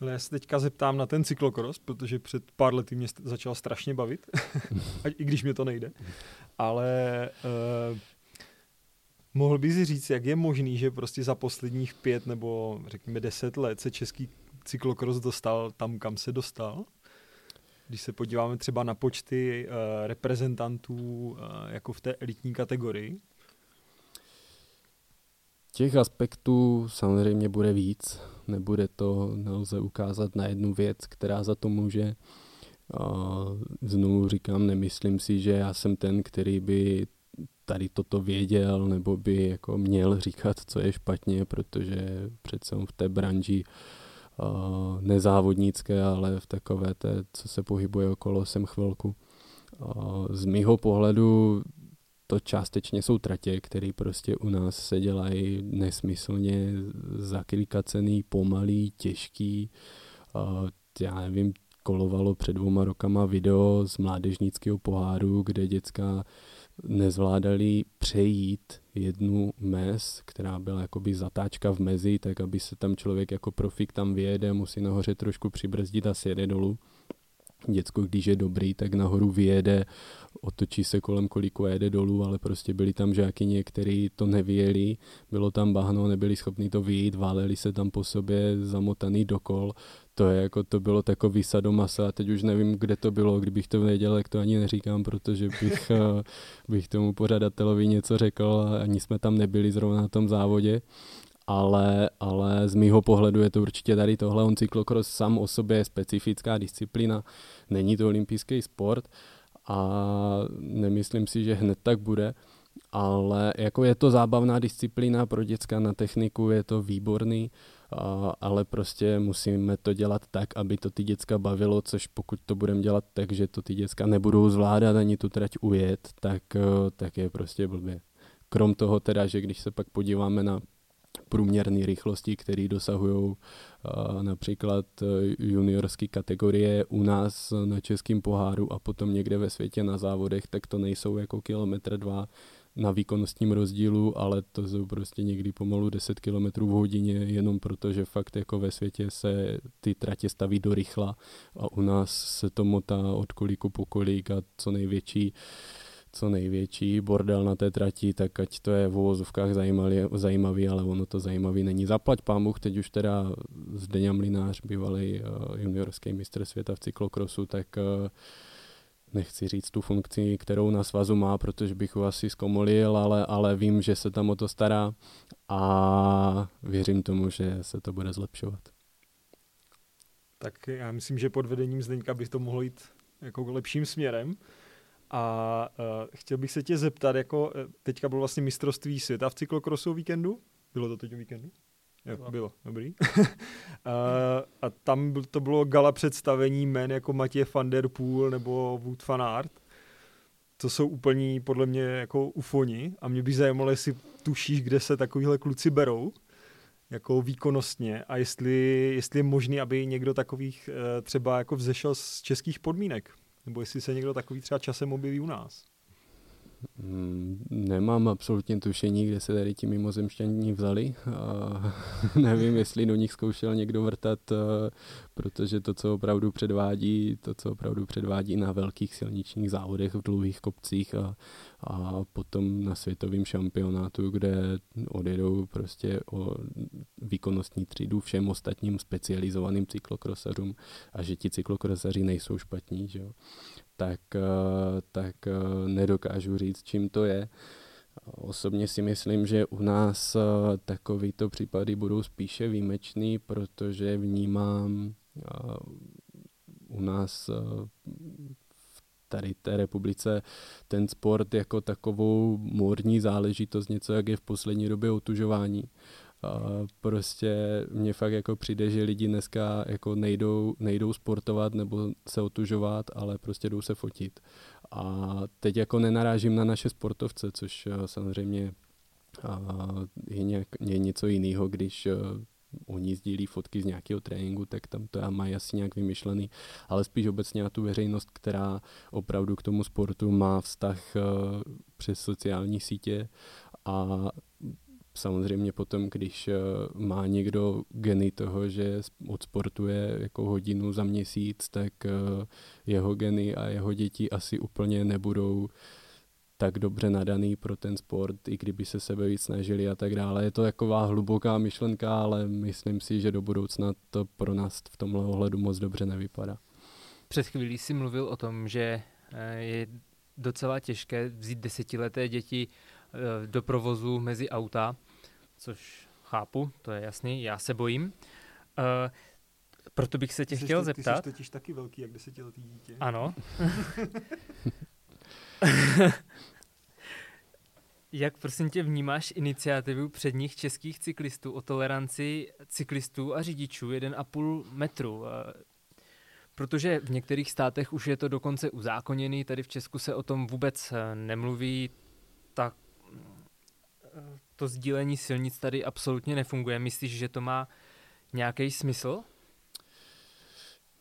Ale já se teďka zeptám na ten cyklokros, protože před pár lety mě začal strašně bavit, i když mě to nejde. Ale uh, mohl bys říct, jak je možný, že prostě za posledních pět nebo řekněme deset let se český cyklokros dostal tam, kam se dostal? Když se podíváme třeba na počty uh, reprezentantů uh, jako v té elitní kategorii? Těch aspektů samozřejmě bude víc. Nebude to, nelze ukázat na jednu věc, která za to může. Uh, znovu říkám, nemyslím si, že já jsem ten, který by tady toto věděl, nebo by jako měl říkat, co je špatně, protože přece v té branži uh, nezávodnické, ale v takové té, co se pohybuje okolo sem chvilku. Uh, z mýho pohledu to částečně jsou tratě, které prostě u nás se dělají nesmyslně zaklikacený, pomalý, těžký. Uh, já nevím, kolovalo před dvouma rokama video z mládežnického poháru, kde děcka nezvládali přejít jednu mez, která byla jakoby zatáčka v mezi, tak aby se tam člověk jako profik tam vyjede, musí nahoře trošku přibrzdit a sjede dolů. Děcko, když je dobrý, tak nahoru vyjede, otočí se kolem kolíku a jede dolů, ale prostě byli tam žáky někteří to nevyjeli, bylo tam bahno, nebyli schopni to vyjít, váleli se tam po sobě zamotaný dokol, to je jako, to bylo takový sadomasa a teď už nevím, kde to bylo, kdybych to věděl, jak to ani neříkám, protože bych, eh, bych tomu pořadatelovi něco řekl a ani jsme tam nebyli zrovna na tom závodě, ale, ale z mýho pohledu je to určitě tady tohle, on cyklokros sám o sobě je specifická disciplína, není to olympijský sport a nemyslím si, že hned tak bude, ale jako je to zábavná disciplína pro děcka na techniku, je to výborný, ale prostě musíme to dělat tak, aby to ty děcka bavilo, což pokud to budeme dělat tak, že to ty děcka nebudou zvládat ani tu trať ujet, tak, tak je prostě blbě. Krom toho teda, že když se pak podíváme na průměrné rychlosti, které dosahují například e, juniorské kategorie u nás na českém poháru a potom někde ve světě na závodech, tak to nejsou jako kilometr dva na výkonnostním rozdílu, ale to jsou prostě někdy pomalu 10 km v hodině, jenom proto, že fakt jako ve světě se ty tratě staví do rychla a u nás se to motá od kolíku po kolík a co největší co největší bordel na té trati, tak ať to je v uvozovkách zajímavý, zajímavý, ale ono to zajímavý není. Zaplať pámuch, teď už teda Zdeňa Mlinář, bývalý uh, juniorský mistr světa v cyklokrosu, tak uh, nechci říct tu funkci, kterou na svazu má, protože bych ho asi zkomolil, ale, ale vím, že se tam o to stará a věřím tomu, že se to bude zlepšovat. Tak já myslím, že pod vedením Zdeňka by to mohlo jít jako lepším směrem. A uh, chtěl bych se tě zeptat, jako e, teďka bylo vlastně mistrovství světa v cyklokrosu víkendu? Bylo to teď o víkendu? Jo, bylo. dobrý. a, a tam to bylo gala představení men jako Matěj van der Poel nebo Wood van Aert. To jsou úplně podle mě jako ufoni a mě by zajímalo, jestli tušíš, kde se takovýhle kluci berou jako výkonnostně a jestli, jestli je možný, aby někdo takových e, třeba jako vzešel z českých podmínek. Nebo jestli se někdo takový třeba časem objeví u nás. Mm, nemám absolutně tušení, kde se tady ti mimozemšťaní vzali. A nevím, jestli do nich zkoušel někdo vrtat, protože to, co opravdu předvádí, to, co opravdu předvádí na velkých silničních závodech v dlouhých kopcích a, a potom na světovém šampionátu, kde odjedou prostě o výkonnostní třídu všem ostatním specializovaným cyklokrosařům a že ti cyklokrosaři nejsou špatní, že jo tak, eh, tak eh, nedokážu říct, čím to je. Osobně si myslím, že u nás eh, takovýto případy budou spíše výjimečný, protože vnímám u nás v tady té republice ten sport jako takovou módní záležitost, něco jak je v poslední době otužování. A prostě mně fakt jako přijde, že lidi dneska jako nejdou, nejdou sportovat nebo se otužovat, ale prostě jdou se fotit. A teď jako nenarážím na naše sportovce, což eh, samozřejmě je, nějak, je něco jiného, když eh, oni sdílí fotky z nějakého tréninku, tak tam to mají asi nějak vymyšlený, ale spíš obecně na tu veřejnost, která opravdu k tomu sportu má vztah eh, přes sociální sítě a samozřejmě potom, když eh, má někdo geny toho, že odsportuje jako hodinu za měsíc, tak eh, jeho geny a jeho děti asi úplně nebudou tak dobře nadaný pro ten sport, i kdyby se sebe víc snažili a tak dále. Je to taková hluboká myšlenka, ale myslím si, že do budoucna to pro nás v tomhle ohledu moc dobře nevypadá. Před chvílí si mluvil o tom, že eh, je docela těžké vzít desetileté děti do provozu mezi auta což chápu, to je jasný, já se bojím. Uh, proto bych se tě ty chtěl jsi, zeptat. Ty jsi totiž taky velký, jak desetiletý dítě. Ano. Jak prosím tě vnímáš iniciativu předních českých cyklistů o toleranci cyklistů a řidičů 1,5 metru? Eh, protože v některých státech už je to dokonce uzákoněný, tady v Česku se o tom vůbec eh, nemluví, tak to sdílení silnic tady absolutně nefunguje. Myslíš, že to má nějaký smysl?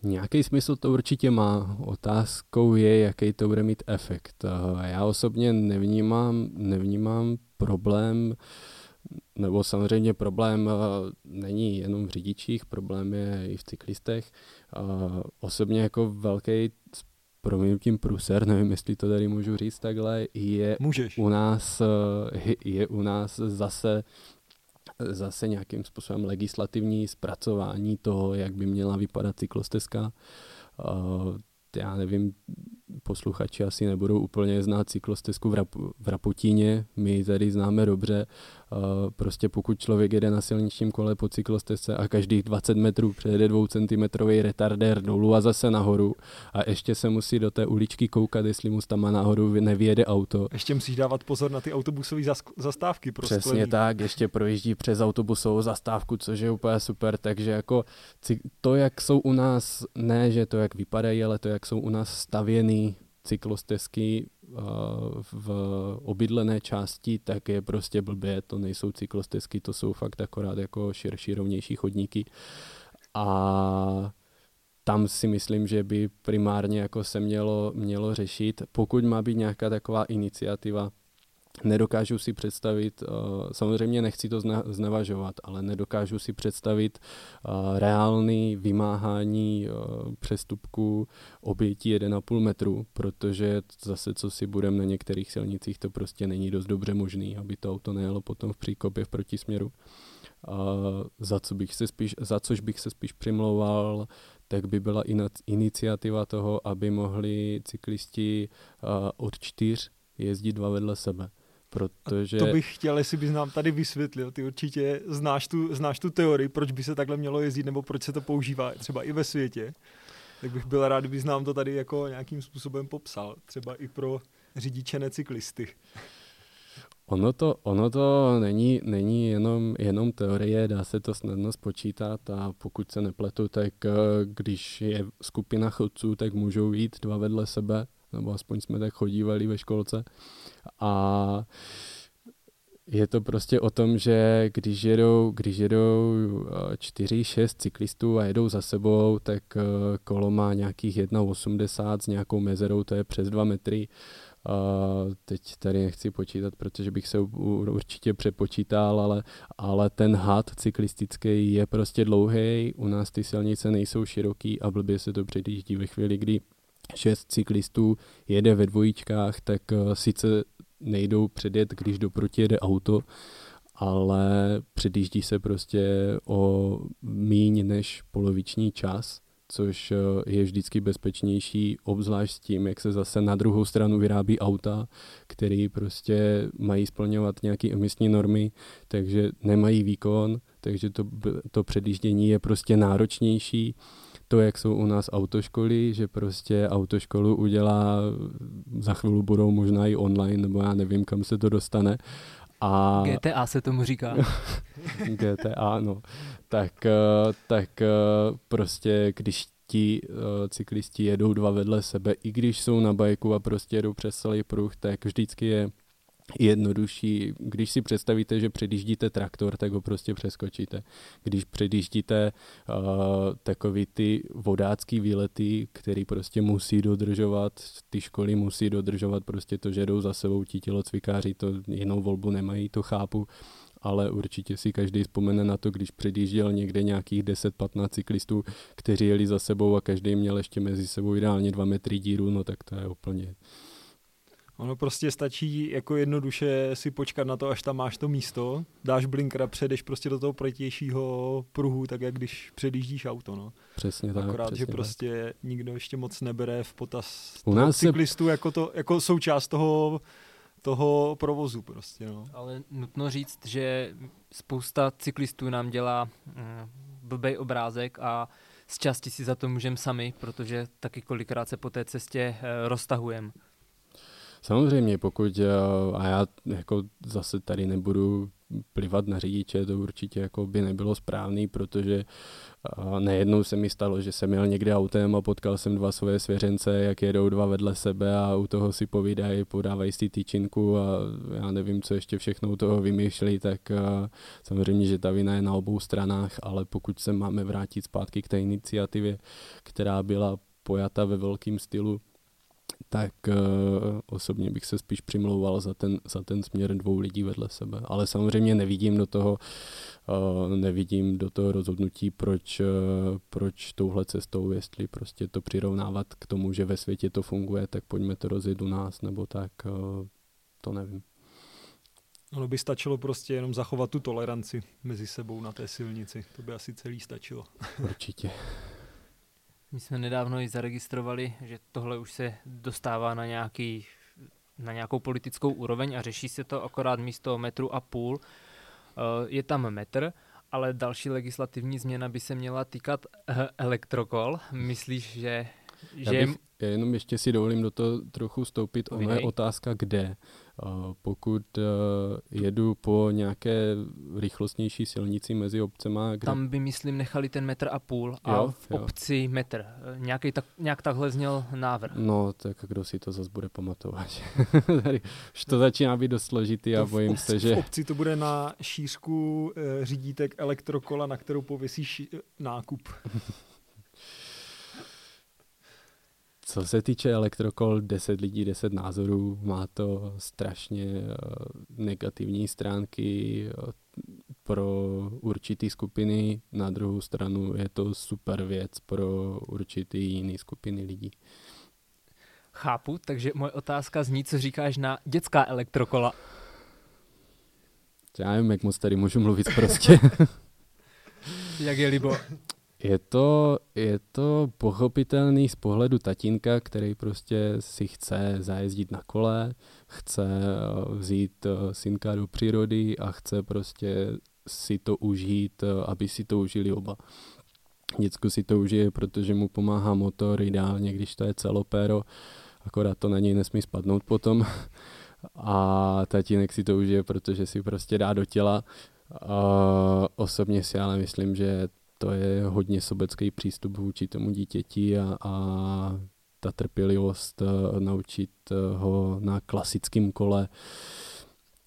Nějaký smysl to určitě má. Otázkou je, jaký to bude mít efekt. Já osobně nevnímám, nevnímám problém, nebo samozřejmě problém eh, není jenom v řidičích, problém je i v cyklistech. Osobně jako velký proměnutím pruser, nevím, jestli to tady můžu říct takhle, je Můžeš. u nás, eh, je u nás zase zase nějakým způsobem legislativní zpracování toho, jak by měla vypadat cyklostezka. Uh, já nevím, posluchači asi nebudou úplně znát cyklostezku v, Rap, v Rapotíně, my ji tady známe dobře. Prostě pokud člověk jede na silničním kole po cyklostezce a každých 20 metrů přejede 2 cm retardér dolů a zase nahoru a ještě se musí do té uličky koukat, jestli mu tam nahoru nevyjede auto. Ještě musíš dávat pozor na ty autobusové zastávky. Pro Přesně tak, ještě projíždí přes autobusovou zastávku, což je úplně super, takže jako to, jak jsou u nás, ne, že to, jak vypadají, ale to, jak jsou u nás stavěný cyklostezky eh, v obydlené části, tak je prostě blbě, to nejsou cyklostezky, to jsou fakt akorát jako širší, rovnější chodníky. A tam si myslím, že by primárně jako se mělo, mělo řešit, pokud má být nějaká taková iniciativa, Nedokážu si představit, eh, samozřejmě nechci to znevažovat, ale nedokážu si představit eh, reálný vymáhání eh, přestupku obětí 1,5 metru, protože zase, co si budeme na některých silnicích, to prostě není dost dobře možný, aby to auto nejelo potom v příkopě v protisměru. Za, co bych se spíš, za což bych se spíš přimlouval, tak by byla iniciativa toho, aby mohli cyklisti od čtyř jezdit dva vedle sebe Protože... A to bych chtěl, jestli bys nám tady vysvětlil. Ty určitě znáš tu, znáš tu teorii, proč by se takhle mělo jezdit, nebo proč se to používá třeba i ve světě. Tak bych byl rád, kdybys nám to tady jako nějakým způsobem popsal. Třeba i pro řidiče necyklisty. Ono to, ono to není, není jenom, jenom teorie, dá se to snadno spočítat a pokud se nepletu, tak eh, když je skupina chodců, tak můžou jít dva vedle sebe nebo aspoň jsme tak chodívali ve školce. A je to prostě o tom, že když jedou, když jedou 4-6 eh, cyklistů a jedou za sebou, tak eh, kolo má nějakých 1,80 s nějakou mezerou, to je přes 2 metry. Teď tady nechci počítat, protože bych se určitě přepočítal, ale, ale ten had cyklistický je prostě dlouhý, u nás ty silnice nejsou široký a blbě se to předjíždí ve chvíli, kdy šest cyklistů jede ve dvojičkách, tak uh, sice nejdou předjet, když doproti jede auto, ale předjíždí se prostě o míň než poloviční čas, což eh, je vždycky bezpečnější, obzvlášť s tím, jak se zase na druhou stranu vyrábí auta, které prostě mají splňovat nějaké emisní normy, takže nemají výkon, takže to, to předjíždění je prostě náročnější to, jak jsou u nás autoškoly, že prostě autoškolu udělá, za chvíli budou možná i online, nebo já nevím, kam se to dostane. A... GTA se tomu říká. GTA, no. Tak, eh, tak eh, prostě, když ti uh, cyklisti jedou dva vedle sebe, i když jsou na bajku a prostě jedou přes celý pruh, tak vždycky je jednodušší. Když si představíte, že předjíždíte traktor, tak ho prostě přeskočíte. Když předjíždíte uh, takový ty vodácký výlety, který prostě musí dodržovat, ty školy musí dodržovat prostě to, že jdou za sebou ti tělocvikáři, to jinou volbu nemají, to chápu, ale určitě si každý vzpomene na to, když předjížděl někde nějakých 10-15 cyklistů, kteří jeli za sebou a každý měl ještě mezi sebou ideálně 2 metry díru, no tak to je úplně Ono prostě stačí jako jednoduše si počkat na to, až tam máš to místo, dáš blinker a předeš prostě do toho protějšího pruhu, tak jak když předjíždíš auto. No. Přesně tak. Akorát, přesně že prostě tak. nikdo ještě moc nebere v potaz U nás cyklistů se... jako, to, jako součást toho toho provozu prostě, no. Ale nutno říct, že spousta cyklistů nám dělá mm, blbej obrázek a z části si za to můžeme sami, protože taky kolikrát se po té cestě e, roztahujeme. Samozřejmě, pokud, a já jako zase tady nebudu plivat na řidiče, to určitě jako by nebylo správný, protože nejednou se mi stalo, že jsem jel někde autem a potkal jsem dva svoje svěřence, jak jedou dva vedle sebe a u toho si povídají, podávají si tyčinku a já nevím, co ještě všechno u toho vymýšlí, tak samozřejmě, že ta vina je na obou stranách, ale pokud se máme vrátit zpátky k té iniciativě, která byla pojata ve velkém stylu, tak uh, osobně bych se spíš přimlouval za ten, za ten směr dvou lidí vedle sebe. Ale samozřejmě nevidím do toho, uh, nevidím do toho rozhodnutí, proč, uh, proč touhle cestou, jestli prostě to přirovnávat k tomu, že ve světě to funguje, tak pojďme to rozjet u nás, nebo tak, uh, to nevím. Ono by stačilo prostě jenom zachovat tu toleranci mezi sebou na té silnici. To by asi celý stačilo. Určitě. My jsme nedávno i zaregistrovali, že tohle už se dostává na, nějaký, na nějakou politickou úroveň a řeší se to akorát místo metru a půl. Eh, je tam metr, ale další legislativní změna by se měla týkat eh, elektrokol. Myslíš, že... Já, bych, já jenom ještě si dovolím do toho trochu stoupit. Ona je otázka, kde. Pokud e, jedu po nějaké rychlostnější silnici mezi obcema... Kde... Tam by, myslím, nechali ten metr a půl a jo, v obci jo. metr. Nějaký tak, nějak takhle zněl návrh. No, tak kdo si to zase bude pamatovat. Tady už to začíná být dost složitý a bojím v, se, že... V obci to bude na šířku e, řídítek elektrokola, na kterou pověsíš nákup. Co se týče elektrokol, 10 lidí, 10 názorů, má to strašně uh, negativní stránky uh, pro určitý skupiny, na druhou stranu je to super věc pro určitý jiný skupiny lidí. Chápu, takže moje otázka zní, co říkáš na dětská elektrokola. Já nevím, jak moc tady můžu mluvit prostě. jak je libo. Je to, je to pochopitelný z pohledu tatínka, který prostě si chce zajezdit na kole, chce eh, vzít eh, synka do přírody a chce prostě si to užít, eh, aby si to užili oba. Děcko si to užije, protože mu pomáhá motor, ideálně, když to je celopéro, akorát to na něj nesmí spadnout potom. A tatínek si to užije, protože si prostě dá do těla. A osobně si ale myslím, že to je hodně sobecký přístup vůči tomu dítěti a, a ta trpělivost uh, naučit uh, ho na klasickém kole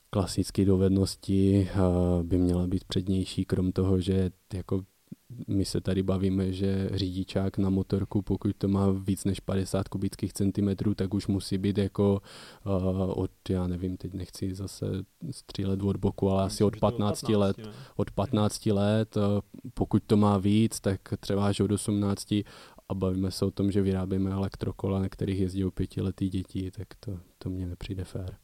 klasické dovednosti uh, by měla být přednější, krom toho, že jako my se tady bavíme, že řidičák na motorku, pokud to má víc než 50 kubických centimetrů, tak už musí být jako uh, od, já nevím, teď nechci zase střílet od boku, ale asi od 15, 15 let. Ne? Od 15 let, uh, pokud to má víc, tak třeba až od 18 a bavíme se o tom, že vyrábíme elektrokola, na kterých jezdí pětiletý děti, tak to, to mně nepřijde fér.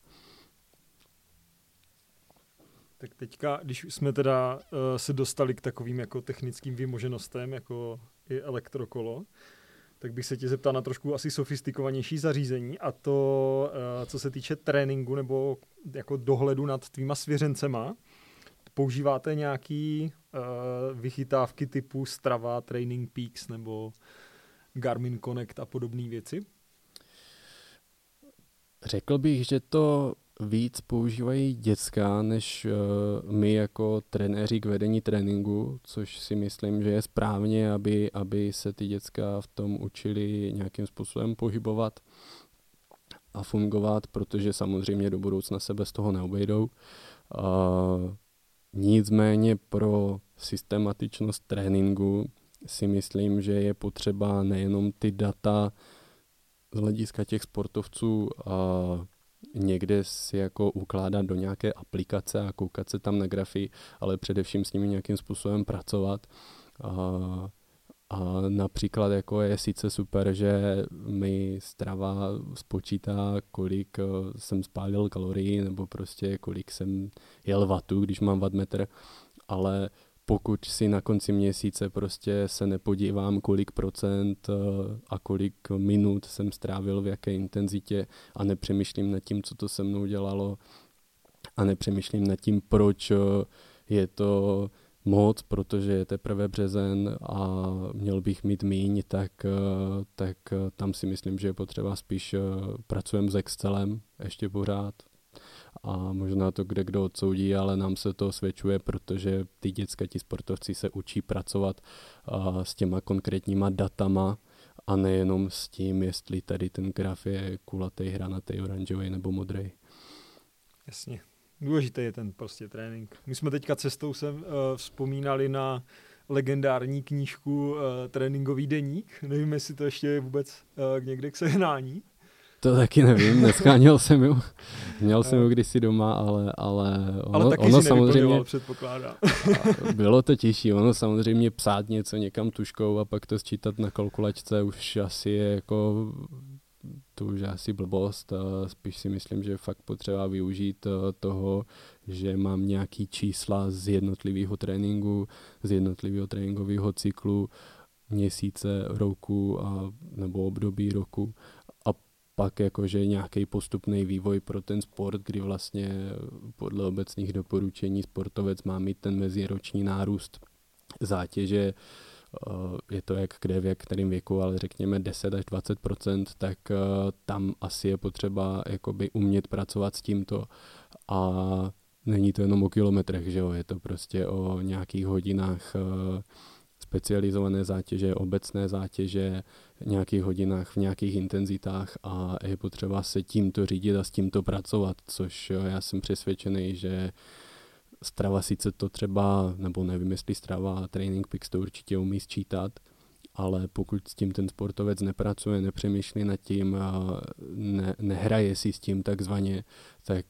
Tak teďka, když jsme teda uh, se dostali k takovým jako technickým vymoženostem, jako i elektrokolo, tak bych se tě zeptal na trošku asi sofistikovanější zařízení a to, uh, co se týče tréninku nebo jako dohledu nad tvýma svěřencema. Používáte nějaký uh, vychytávky typu Strava, Training Peaks nebo Garmin Connect a podobné věci? Řekl bych, že to víc používají dětská, než uh, my jako trenéři k vedení tréninku, což si myslím, že je správně, aby, aby se ty dětská v tom učili nějakým způsobem pohybovat a fungovat, protože samozřejmě do budoucna se bez toho neobejdou. Uh, nicméně pro systematičnost tréninku si myslím, že je potřeba nejenom ty data z hlediska těch sportovců uh, někde si jako ukládat do nějaké aplikace a koukat se tam na grafy, ale především s nimi nějakým způsobem pracovat. A, a například jako je sice super, že mi strava spočítá, kolik eh, jsem spálil kalorií nebo prostě kolik jsem jel vatu, když mám wattmetr, ale pokud si na konci měsíce prostě se nepodívám, kolik procent eh, a kolik minut jsem strávil v jaké intenzitě a nepřemýšlím nad tím, co to se mnou dělalo a nepřemýšlím nad tím, proč eh, je to moc, protože je teprve březen a měl bych mít míň, tak, eh, tak tam si myslím, že je potřeba spíš pracujeme s Excelem, ještě pořád. A možná to kde kdo odsoudí, ale nám se to osvědčuje, protože ty dětské, ti sportovci se učí pracovat uh, s těma konkrétníma datama a nejenom s tím, jestli tady ten graf je kulatý, hranatý, oranžový nebo modrý. Jasně. Důležitý je ten prostě trénink. My jsme teďka cestou sem uh, vzpomínali na legendární knížku uh, Tréninkový deník. Nevím, jestli to ještě je vůbec uh, někde k sehnání. To taky nevím, nescháněl jsem ju. Měl jsem ju kdysi doma, ale, ale ono, ale taky ono si samozřejmě předpokládá. bylo to těžší, ono samozřejmě psát něco někam tuškou a pak to sčítat na kalkulačce už asi je jako to už je asi blbost. Spíš si myslím, že je fakt potřeba využít eh, toho, že mám nějaký čísla z jednotlivého tréninku, z jednotlivého tréninkového cyklu, měsíce, roku a, nebo období roku pak jakože nějaký postupný vývoj pro ten sport, kdy vlastně podle obecných doporučení sportovec má mít ten meziroční nárůst zátěže, Eh, je to jak kde v jak kterém věku, ale řekněme 10 až 20% tak eh, tam asi je potřeba jakoby umět pracovat s tímto. A není to jenom o kilometrech, že jo, je to prostě o nějakých hodinách eh, specializované zátěže, obecné zátěže, nějakých hodinách v nějakých intenzitách a je potřeba se tímto řídit a s tímto pracovat, což já jsem přesvědčený, že Strava sice to třeba, nebo nevím, jestli Strava, Training Peaks to určitě umí sčítat, ale pokud s tím ten sportovec nepracuje, nepřemýšlí nad tím, ne, nehraje si s tím takzvaně, tak,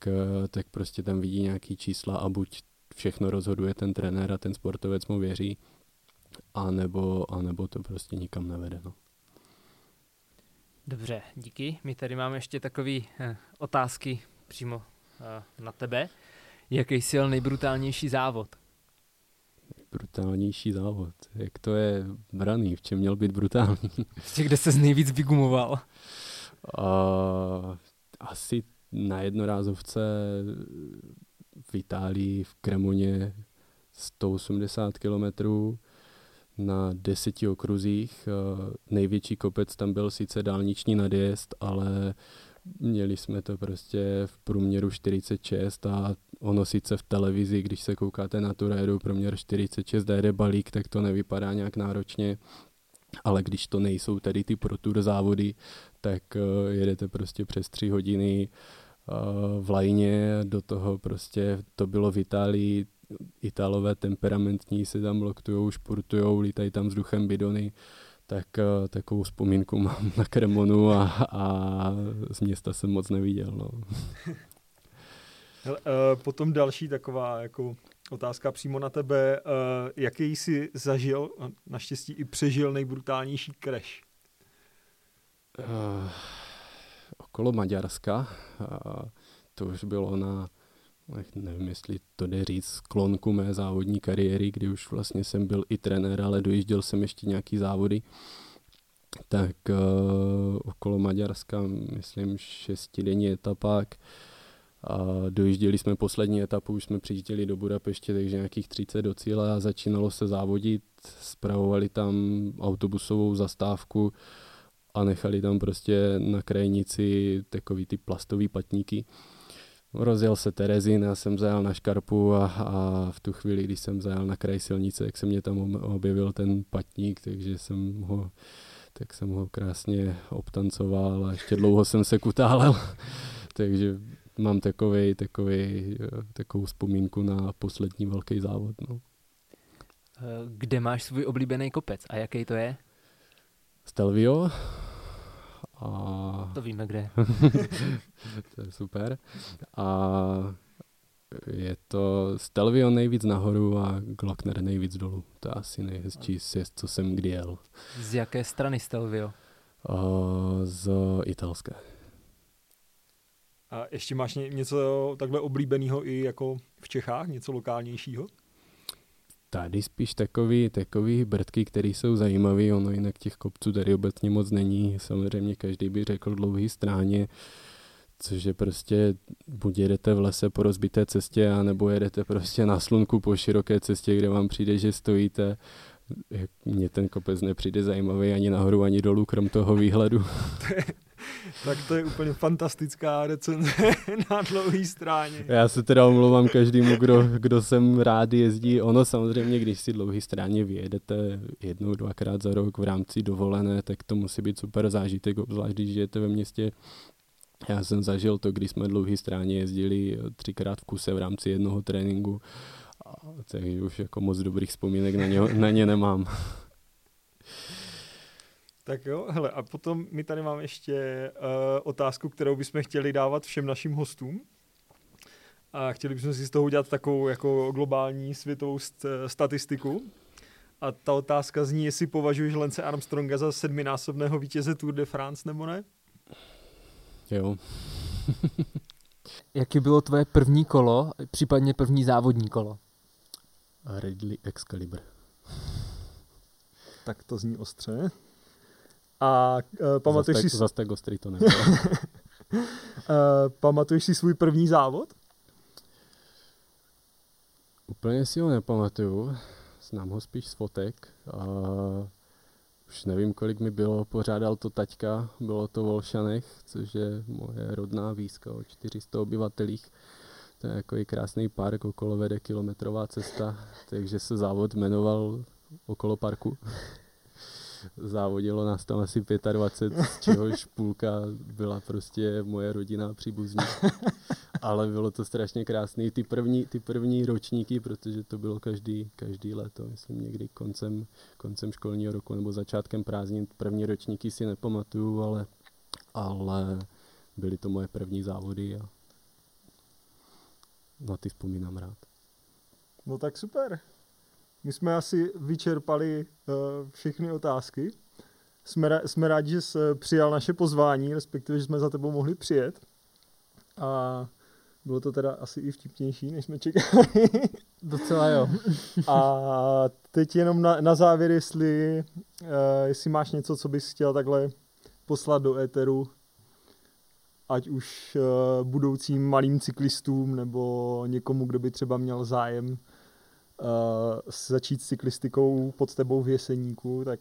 tak prostě tam vidí nějaký čísla a buď všechno rozhoduje ten trenér a ten sportovec mu věří, anebo, anebo to prostě nikam nevede. No. Dobře, díky. My tady máme ještě takové eh, otázky přímo eh, na tebe. Jaký jsi nejbrutálnější závod? Brutálnější závod. Jak to je braný? V čem měl být brutální? Prostě kde se nejvíc vygumoval? Uh, asi na jednorázovce v Itálii, v Kremoně 180 kilometrů na deseti okruzích. Největší kopec tam byl sice dálniční nadjezd, ale měli jsme to prostě v průměru 46 a ono sice v televizi, když se koukáte na tu rédu průměr 46 a jede balík, tak to nevypadá nějak náročně, ale když to nejsou tady ty pro tour závody, tak uh, jedete prostě přes tři hodiny uh, v lajně, do toho prostě to bylo v Itálii, Italové temperamentní se tam loktujou, športujou, lítají tam vzduchem bidony, tak uh, takovou vzpomínku mám na Kremonu a, a z města jsem moc neviděl. No. Hele, uh, potom další taková jako otázka přímo na tebe. Uh, jaký jsi zažil, naštěstí i přežil nejbrutálnější crash? Uh, okolo Maďarska. Uh, to už bylo na, nevím, jestli to jde říct, sklonku mé závodní kariéry, kdy už vlastně jsem byl i trenér, ale dojížděl jsem ještě nějaký závody. Tak uh, okolo Maďarska, myslím, šestidenní etapák. A dojížděli jsme poslední etapu, už jsme přijížděli do Budapeště, takže nějakých 30 do cíle a začínalo se závodit. Spravovali tam autobusovou zastávku a nechali tam prostě na krajnici takový ty plastový patníky. Rozjel se Terezin, já jsem zajel na škarpu a, a v tu chvíli, když jsem zajel na kraj silnice, jak se mě tam objevil ten patník, takže jsem ho tak jsem ho krásně obtancoval a ještě dlouho jsem se kutálel. takže mám takový, takový, takovou vzpomínku na poslední velký závod. No. Kde máš svůj oblíbený kopec a jaký to je? Stelvio. A... To víme kde. to je super. A je to Stelvio nejvíc nahoru a Glockner nejvíc dolů. To je asi nejhezčí sjezd, co jsem kdy jel. Z jaké strany Stelvio? Uh, z italské. A ještě máš něco takhle oblíbeného i jako v Čechách, něco lokálnějšího? Tady spíš takový, takový brdky, které jsou zajímavé, ono jinak těch kopců tady obecně moc není. Samozřejmě každý by řekl dlouhý stráně, což je prostě buď jedete v lese po rozbité cestě, anebo jedete prostě na slunku po široké cestě, kde vám přijde, že stojíte. Mně ten kopec nepřijde zajímavý ani nahoru, ani dolů, krom toho výhledu. tak to je úplně fantastická recenze na dlouhý stráně. Já se teda omlouvám každému, kdo, kdo sem rád jezdí. Ono samozřejmě, když si dlouhý stráně vyjedete jednou, dvakrát za rok v rámci dovolené, tak to musí být super zážitek, obzvlášť když žijete ve městě. Já jsem zažil to, když jsme dlouhý stráně jezdili třikrát v kuse v rámci jednoho tréninku, takže už jako moc dobrých vzpomínek na ně, na ně nemám. Tak jo, hele, a potom my tady máme ještě uh, otázku, kterou bychom chtěli dávat všem našim hostům. A chtěli bychom si z toho udělat takovou jako globální světovou st- statistiku. A ta otázka zní, jestli považuješ Lence Armstronga za sedminásobného vítěze Tour de France nebo ne? Jo. Jaké bylo tvoje první kolo, případně první závodní kolo? Ridley Excalibur. Tak to zní ostře. A uh, pamatuješ si... Zas tak ostrý to nebylo. uh, pamatuješ si svůj první závod? Úplně si ho nepamatuju. Znám ho spíš z fotek. Uh, už nevím, kolik mi bylo, pořádal to taťka, bylo to v Volšanech, což je moje rodná výzka o 400 obyvatelích. To je jako i krásný park, okolo vede kilometrová cesta, takže se závod jmenoval okolo parku. Závodilo nás tam asi 25, z čehož půlka byla prostě moje rodina příbuzní. Ale bylo to strašně krásný. Ty první, ty první ročníky, protože to bylo každý, každý leto, myslím někdy koncem, koncem školního roku nebo začátkem prázdnin. První ročníky si nepamatuju, ale, ale byly to moje první závody a na ty vzpomínám rád. No tak super. My jsme asi vyčerpali uh, všechny otázky. Jsme, jsme rádi, že jsi přijal naše pozvání, respektive, že jsme za tebou mohli přijet. A bylo to teda asi i vtipnější, než jsme čekali. Docela jo. A teď jenom na, na závěr, jestli, uh, jestli máš něco, co bys chtěl takhle poslat do éteru, ať už uh, budoucím malým cyklistům nebo někomu, kdo by třeba měl zájem uh, začít s cyklistikou pod tebou v Jeseníku, tak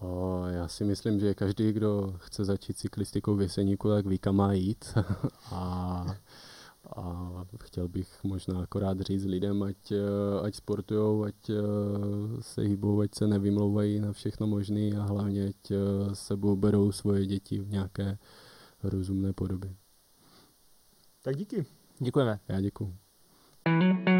O, já si myslím, že každý, kdo chce začít cyklistikou v Jeseníku, tak ví, kam má jít. a, a chtěl bych možná akorát říct lidem, ať, ať sportujou, ať se hýbou, ať se nevymlouvají na všechno možné a hlavně ať sebou berou svoje děti v nějaké rozumné podobě. Tak díky. Děkujeme. Já děkuji. Thank you.